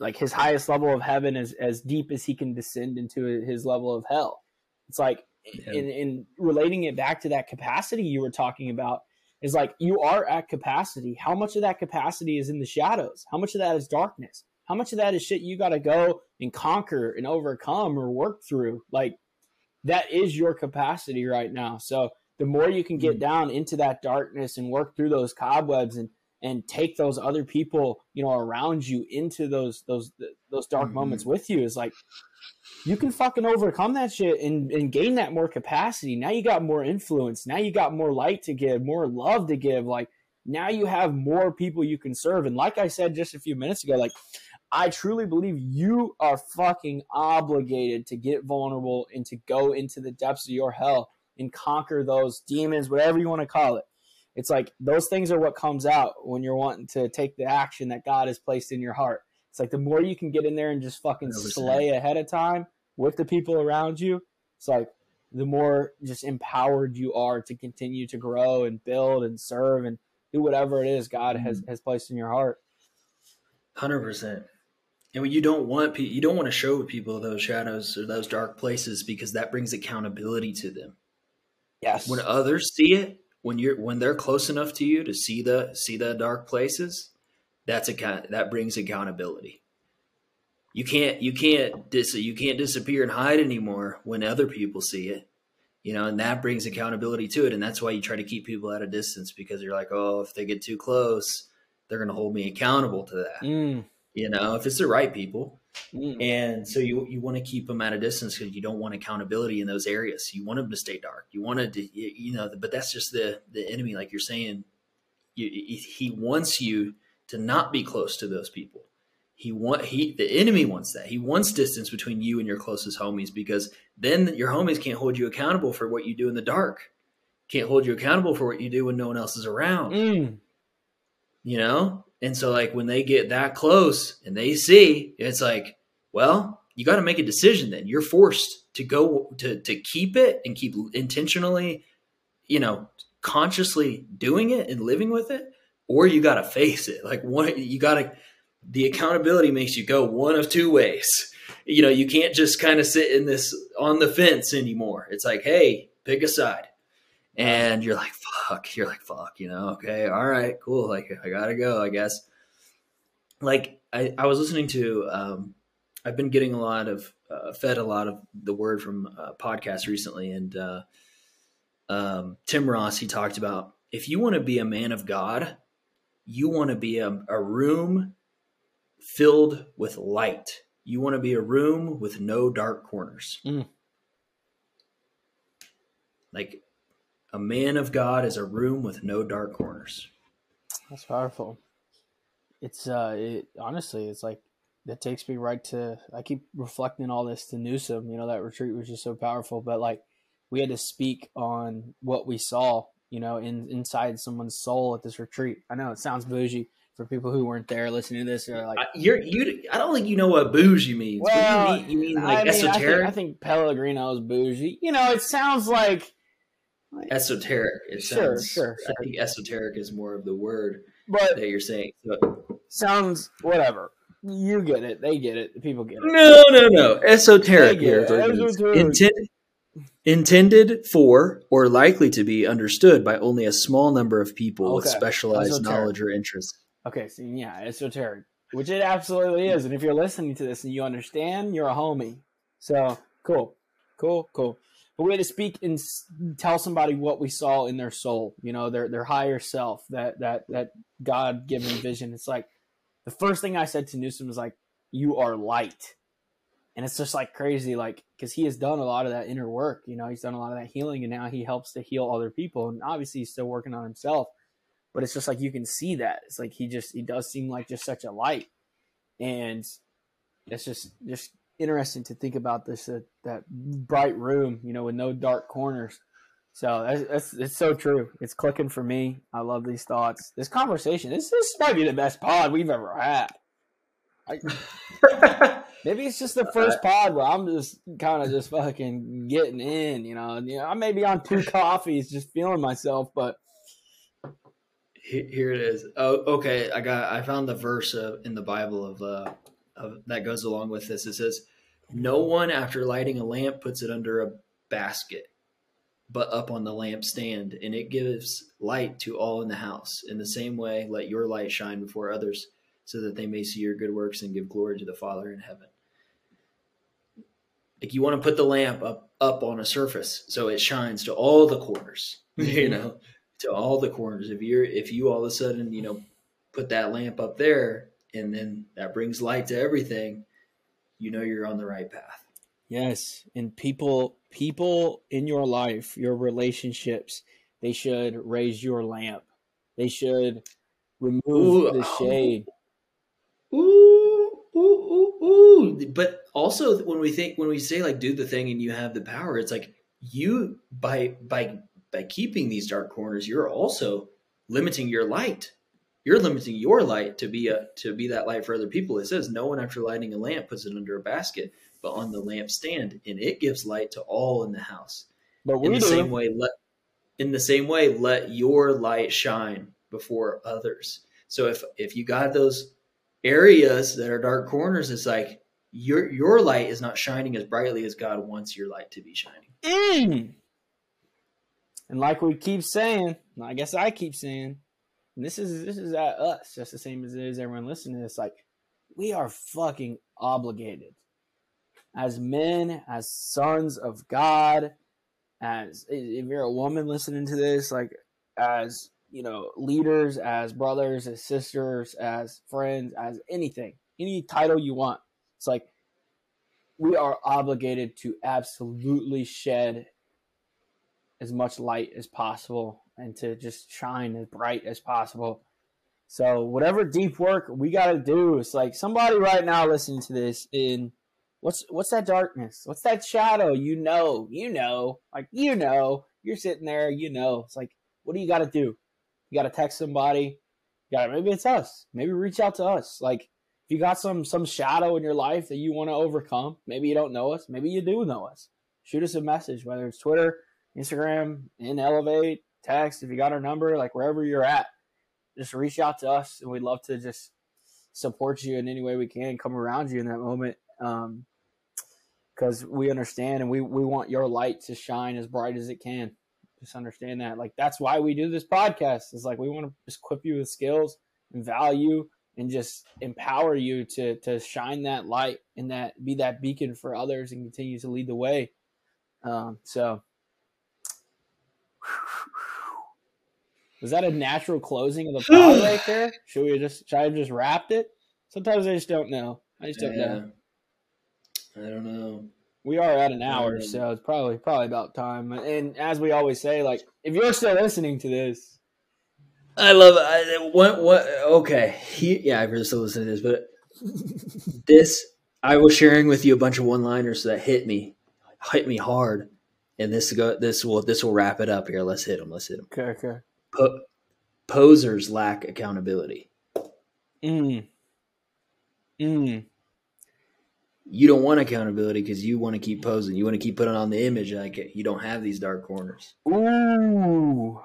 like his highest level of heaven as as deep as he can descend into his level of hell. It's like yeah. in, in relating it back to that capacity you were talking about is like you are at capacity. How much of that capacity is in the shadows? How much of that is darkness? How much of that is shit you got to go and conquer and overcome or work through? Like that is your capacity right now. So the more you can get mm. down into that darkness and work through those cobwebs and and take those other people you know around you into those those those dark mm-hmm. moments with you is like you can fucking overcome that shit and, and gain that more capacity now you got more influence now you got more light to give more love to give like now you have more people you can serve and like i said just a few minutes ago like I truly believe you are fucking obligated to get vulnerable and to go into the depths of your hell and conquer those demons, whatever you want to call it. It's like those things are what comes out when you're wanting to take the action that God has placed in your heart. It's like the more you can get in there and just fucking slay ahead of time with the people around you, it's like the more just empowered you are to continue to grow and build and serve and do whatever it is God has, mm-hmm. has placed in your heart. Hundred percent and you don't want you don't want to show people those shadows or those dark places because that brings accountability to them. Yes. When others see it when you're when they're close enough to you to see the see the dark places that's a that brings accountability. You can't you can't dis you can't disappear and hide anymore when other people see it you know and that brings accountability to it and that's why you try to keep people at a distance because you're like oh if they get too close they're going to hold me accountable to that. Mm you know, if it's the right people. Mm. And so you you want to keep them at a distance because you don't want accountability in those areas. You want them to stay dark. You want to, you know, but that's just the the enemy. Like you're saying, you, he wants you to not be close to those people. He want he the enemy wants that. He wants distance between you and your closest homies because then your homies can't hold you accountable for what you do in the dark. Can't hold you accountable for what you do when no one else is around. Mm. You know, and so, like, when they get that close and they see, it's like, well, you got to make a decision then. You're forced to go to, to keep it and keep intentionally, you know, consciously doing it and living with it, or you got to face it. Like, one, you got to, the accountability makes you go one of two ways. You know, you can't just kind of sit in this on the fence anymore. It's like, hey, pick a side and you're like fuck you're like fuck you know okay all right cool like i gotta go i guess. Like i, I was listening to um, i've been getting a lot of uh, fed a lot of the word from uh, podcasts recently and uh, um, tim ross he talked about if you want to be a man of god you want to be a, a room filled with light. You want to be a room with no dark corners. Mm. Like a man of God is a room with no dark corners. That's powerful. It's uh, it, honestly, it's like that takes me right to. I keep reflecting all this to Newsom. You know, that retreat was just so powerful. But like, we had to speak on what we saw. You know, in inside someone's soul at this retreat. I know it sounds bougie for people who weren't there listening to this. Like, I, you're you. I don't think you know what bougie means. well, you mean, you mean like I mean, I think, esoteric? I think Pellegrino's bougie. You know, it sounds like esoteric. It Sure, sounds, sure, I think esoteric is more of the word but that you're saying. So, sounds whatever. You get it. They get it. The people get it. no, no, no. Esoteric Thank you. here is what it. Esoteric. Intended, intended for or likely to be understood by only a small number of people with specialized Esoteric. knowledge or interest. Okay, so yeah, esoteric, which it absolutely is. And if you're listening to this and you understand, you're a homie. So cool, cool, cool. We had to speak and tell somebody what we saw in their soul. You know, their their higher self, that that that God given vision. It's like the first thing I said to Newsom was like, "You are light," and it's just like crazy, like because he has done a lot of that inner work. You know, he's done a lot of that healing, and now he helps to heal other people. And obviously, he's still working on himself but it's just like you can see that it's like he just he does seem like just such a light and it's just just interesting to think about this uh, that bright room you know with no dark corners so that's, that's it's so true it's clicking for me i love these thoughts this conversation this, this might be the best pod we've ever had [LAUGHS] maybe it's just the first pod where i'm just kind of just fucking getting in you know you know i may be on two [LAUGHS] coffees just feeling myself but Here it is. Oh, okay. I got. I found the verse uh, in the Bible of, uh, of that goes along with this. It says, "No one after lighting a lamp puts it under a basket, but up on the lampstand, and it gives light to all in the house. In the same way, let your light shine before others, so that they may see your good works and give glory to the Father in heaven." Like you want to put the lamp up up on a surface so it shines to all the corners. [LAUGHS] You know, to all the corners. If you're if you all of a sudden, you know, put that lamp up there and then that brings light to everything, you know you're on the right path. Yes, and people people in your life, your relationships, they should raise your lamp. They should remove Ooh, the oh. shade. Ooh, ooh, ooh, ooh. But also when we think when we say like do the thing and you have the power, it's like you by by by keeping these dark corners, you're also limiting your light. You're limiting your light to be a to be that light for other people. It says no one after lighting a lamp puts it under a basket, but on the lampstand, and it gives light to all in the house. But in we the do. same way let in the same way let your light shine before others so if if you got those areas that are dark corners it's like your your light is not shining as brightly as god wants your light to be shining Mm. And like we keep saying, I guess I keep saying, and this is this is at us, just the same as it is everyone listening to this. Like, we are fucking obligated as men, as sons of God, as if you're a woman listening to this, like as you know, leaders, as brothers, as sisters, as friends, as anything, any title you want. It's like we are obligated to absolutely shed as much light as possible and to just shine as bright as possible. So whatever deep work we got to do, it's like somebody right now listening to this in what's what's that darkness? What's that shadow? You know, you know, like you know, you're sitting there, you know. It's like what do you got to do? You got to text somebody. You got maybe it's us. Maybe reach out to us. Like if you got some some shadow in your life that you want to overcome, maybe you don't know us, maybe you do know us. Shoot us a message, whether it's Twitter, Instagram, in Elevate, text. If you got our number, like wherever you're at, just reach out to us, and we'd love to just support you in any way we can, come around you in that moment, because we understand and we we want your light to shine as bright as it can. Just understand that, like that's why we do this podcast. Is like we want to just equip you with skills and value and just empower you to to shine that light and that be that beacon for others and continue to lead the way. Um, so, was that a natural closing of the [SIGHS] pod right there? Should we just should I have just wrapped it? Sometimes I just don't know. I just don't know. I don't know. we are at an hour, so it's probably probably about time. And as we always say, like if you're still listening to this, I love it. what what okay. He, yeah, I've still listening to this, but [LAUGHS] this I was sharing with you a bunch of one liners that hit me, hit me hard, and this go this will this will wrap it up here. Let's hit them. Let's hit them. Okay, okay. Po- posers lack accountability. Mm. Mm. You don't want accountability because you want to keep posing. You want to keep putting on the image like you don't have these dark corners. Ooh,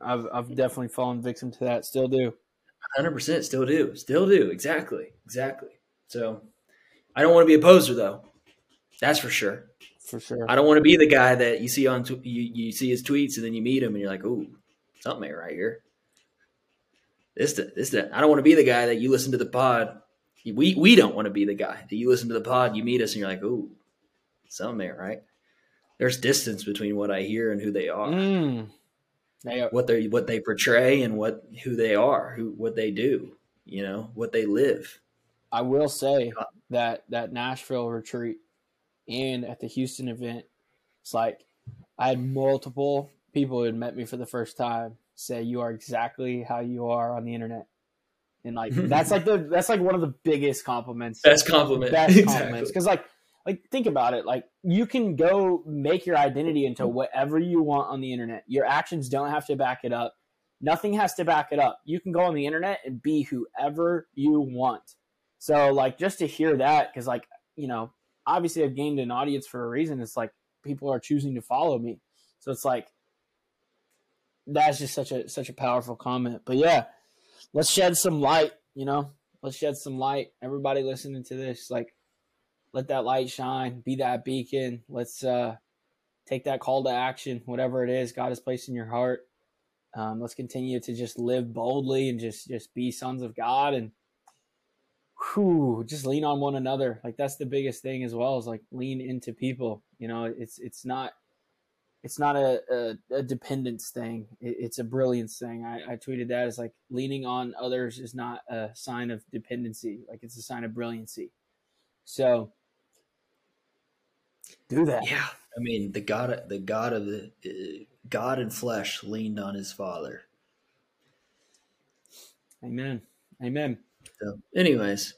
I've I've definitely fallen victim to that. Still do. Hundred percent, still do, still do. Exactly, exactly. So, I don't want to be a poser though. That's for sure. For sure. I don't want to be the guy that you see on tw- you you see his tweets and then you meet him and you're like, ooh, something right here. This this I don't want to be the guy that you listen to the pod. We we don't want to be the guy that you listen to the pod. You meet us and you're like, ooh, something ain't right. There's distance between what I hear and who they are. Mm. They are. What they what they portray and what who they are, who what they do, you know, what they live. I will say that that Nashville retreat and at the Houston event, it's like I had multiple people who had met me for the first time say you are exactly how you are on the internet. And like [LAUGHS] that's like the that's like one of the biggest compliments. Best compliment. Best [LAUGHS] compliments. Because like like think about it. Like you can go make your identity into whatever you want on the internet. Your actions don't have to back it up. Nothing has to back it up. You can go on the internet and be whoever you want. So like just to hear that, because like, you know, obviously I've gained an audience for a reason. It's like people are choosing to follow me. So it's like that's just such a such a powerful comment. But yeah, let's shed some light, you know. Let's shed some light. Everybody listening to this, like let that light shine, be that beacon. Let's uh take that call to action, whatever it is God has placed in your heart. Um, let's continue to just live boldly and just just be sons of God and whew, just lean on one another. Like that's the biggest thing as well is like lean into people. You know, it's it's not it's not a, a, a dependence thing. It, it's a brilliance thing. I, I tweeted that as like leaning on others is not a sign of dependency. Like it's a sign of brilliancy. So do that. Yeah. I mean, the God, the God of the uh, God in flesh leaned on his father. Amen. Amen. So, anyways,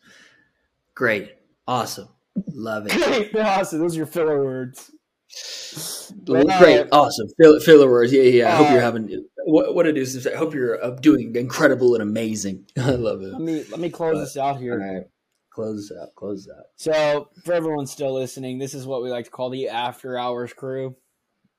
great, awesome, love it. Great, [LAUGHS] awesome. Those are your filler words. Great, uh, awesome, filler, filler words. Yeah, yeah. I uh, hope you're having what, what it is. I hope you're uh, doing incredible and amazing. [LAUGHS] I love it. Let me let me close this out here. All right, close out, close out. So, for everyone still listening, this is what we like to call the after hours crew.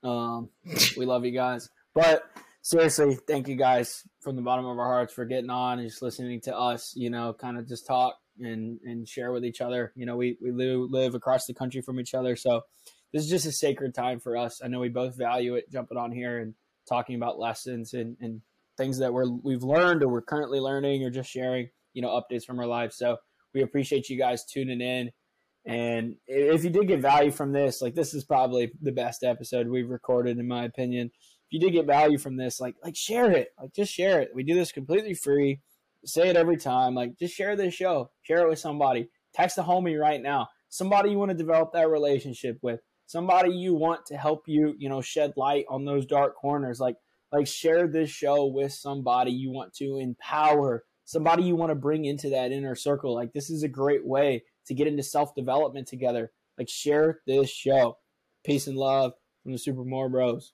Um, we love you guys, but seriously, thank you guys from the bottom of our hearts for getting on and just listening to us. You know, kind of just talk and and share with each other. You know, we we live, live across the country from each other, so this is just a sacred time for us. I know we both value it, jumping on here and talking about lessons and and things that we're we've learned or we're currently learning or just sharing. You know, updates from our lives. So we appreciate you guys tuning in. And if you did get value from this, like this is probably the best episode we've recorded, in my opinion if you did get value from this, like like share it. Like just share it. We do this completely free. Say it every time. Like just share this show. Share it with somebody. Text a homie right now. Somebody you want to develop that relationship with. Somebody you want to help you, you know, shed light on those dark corners. Like like share this show with somebody you want to empower. Somebody you want to bring into that inner circle. Like this is a great way to get into self-development together. Like share this show. Peace and love from the Super Moore Bros.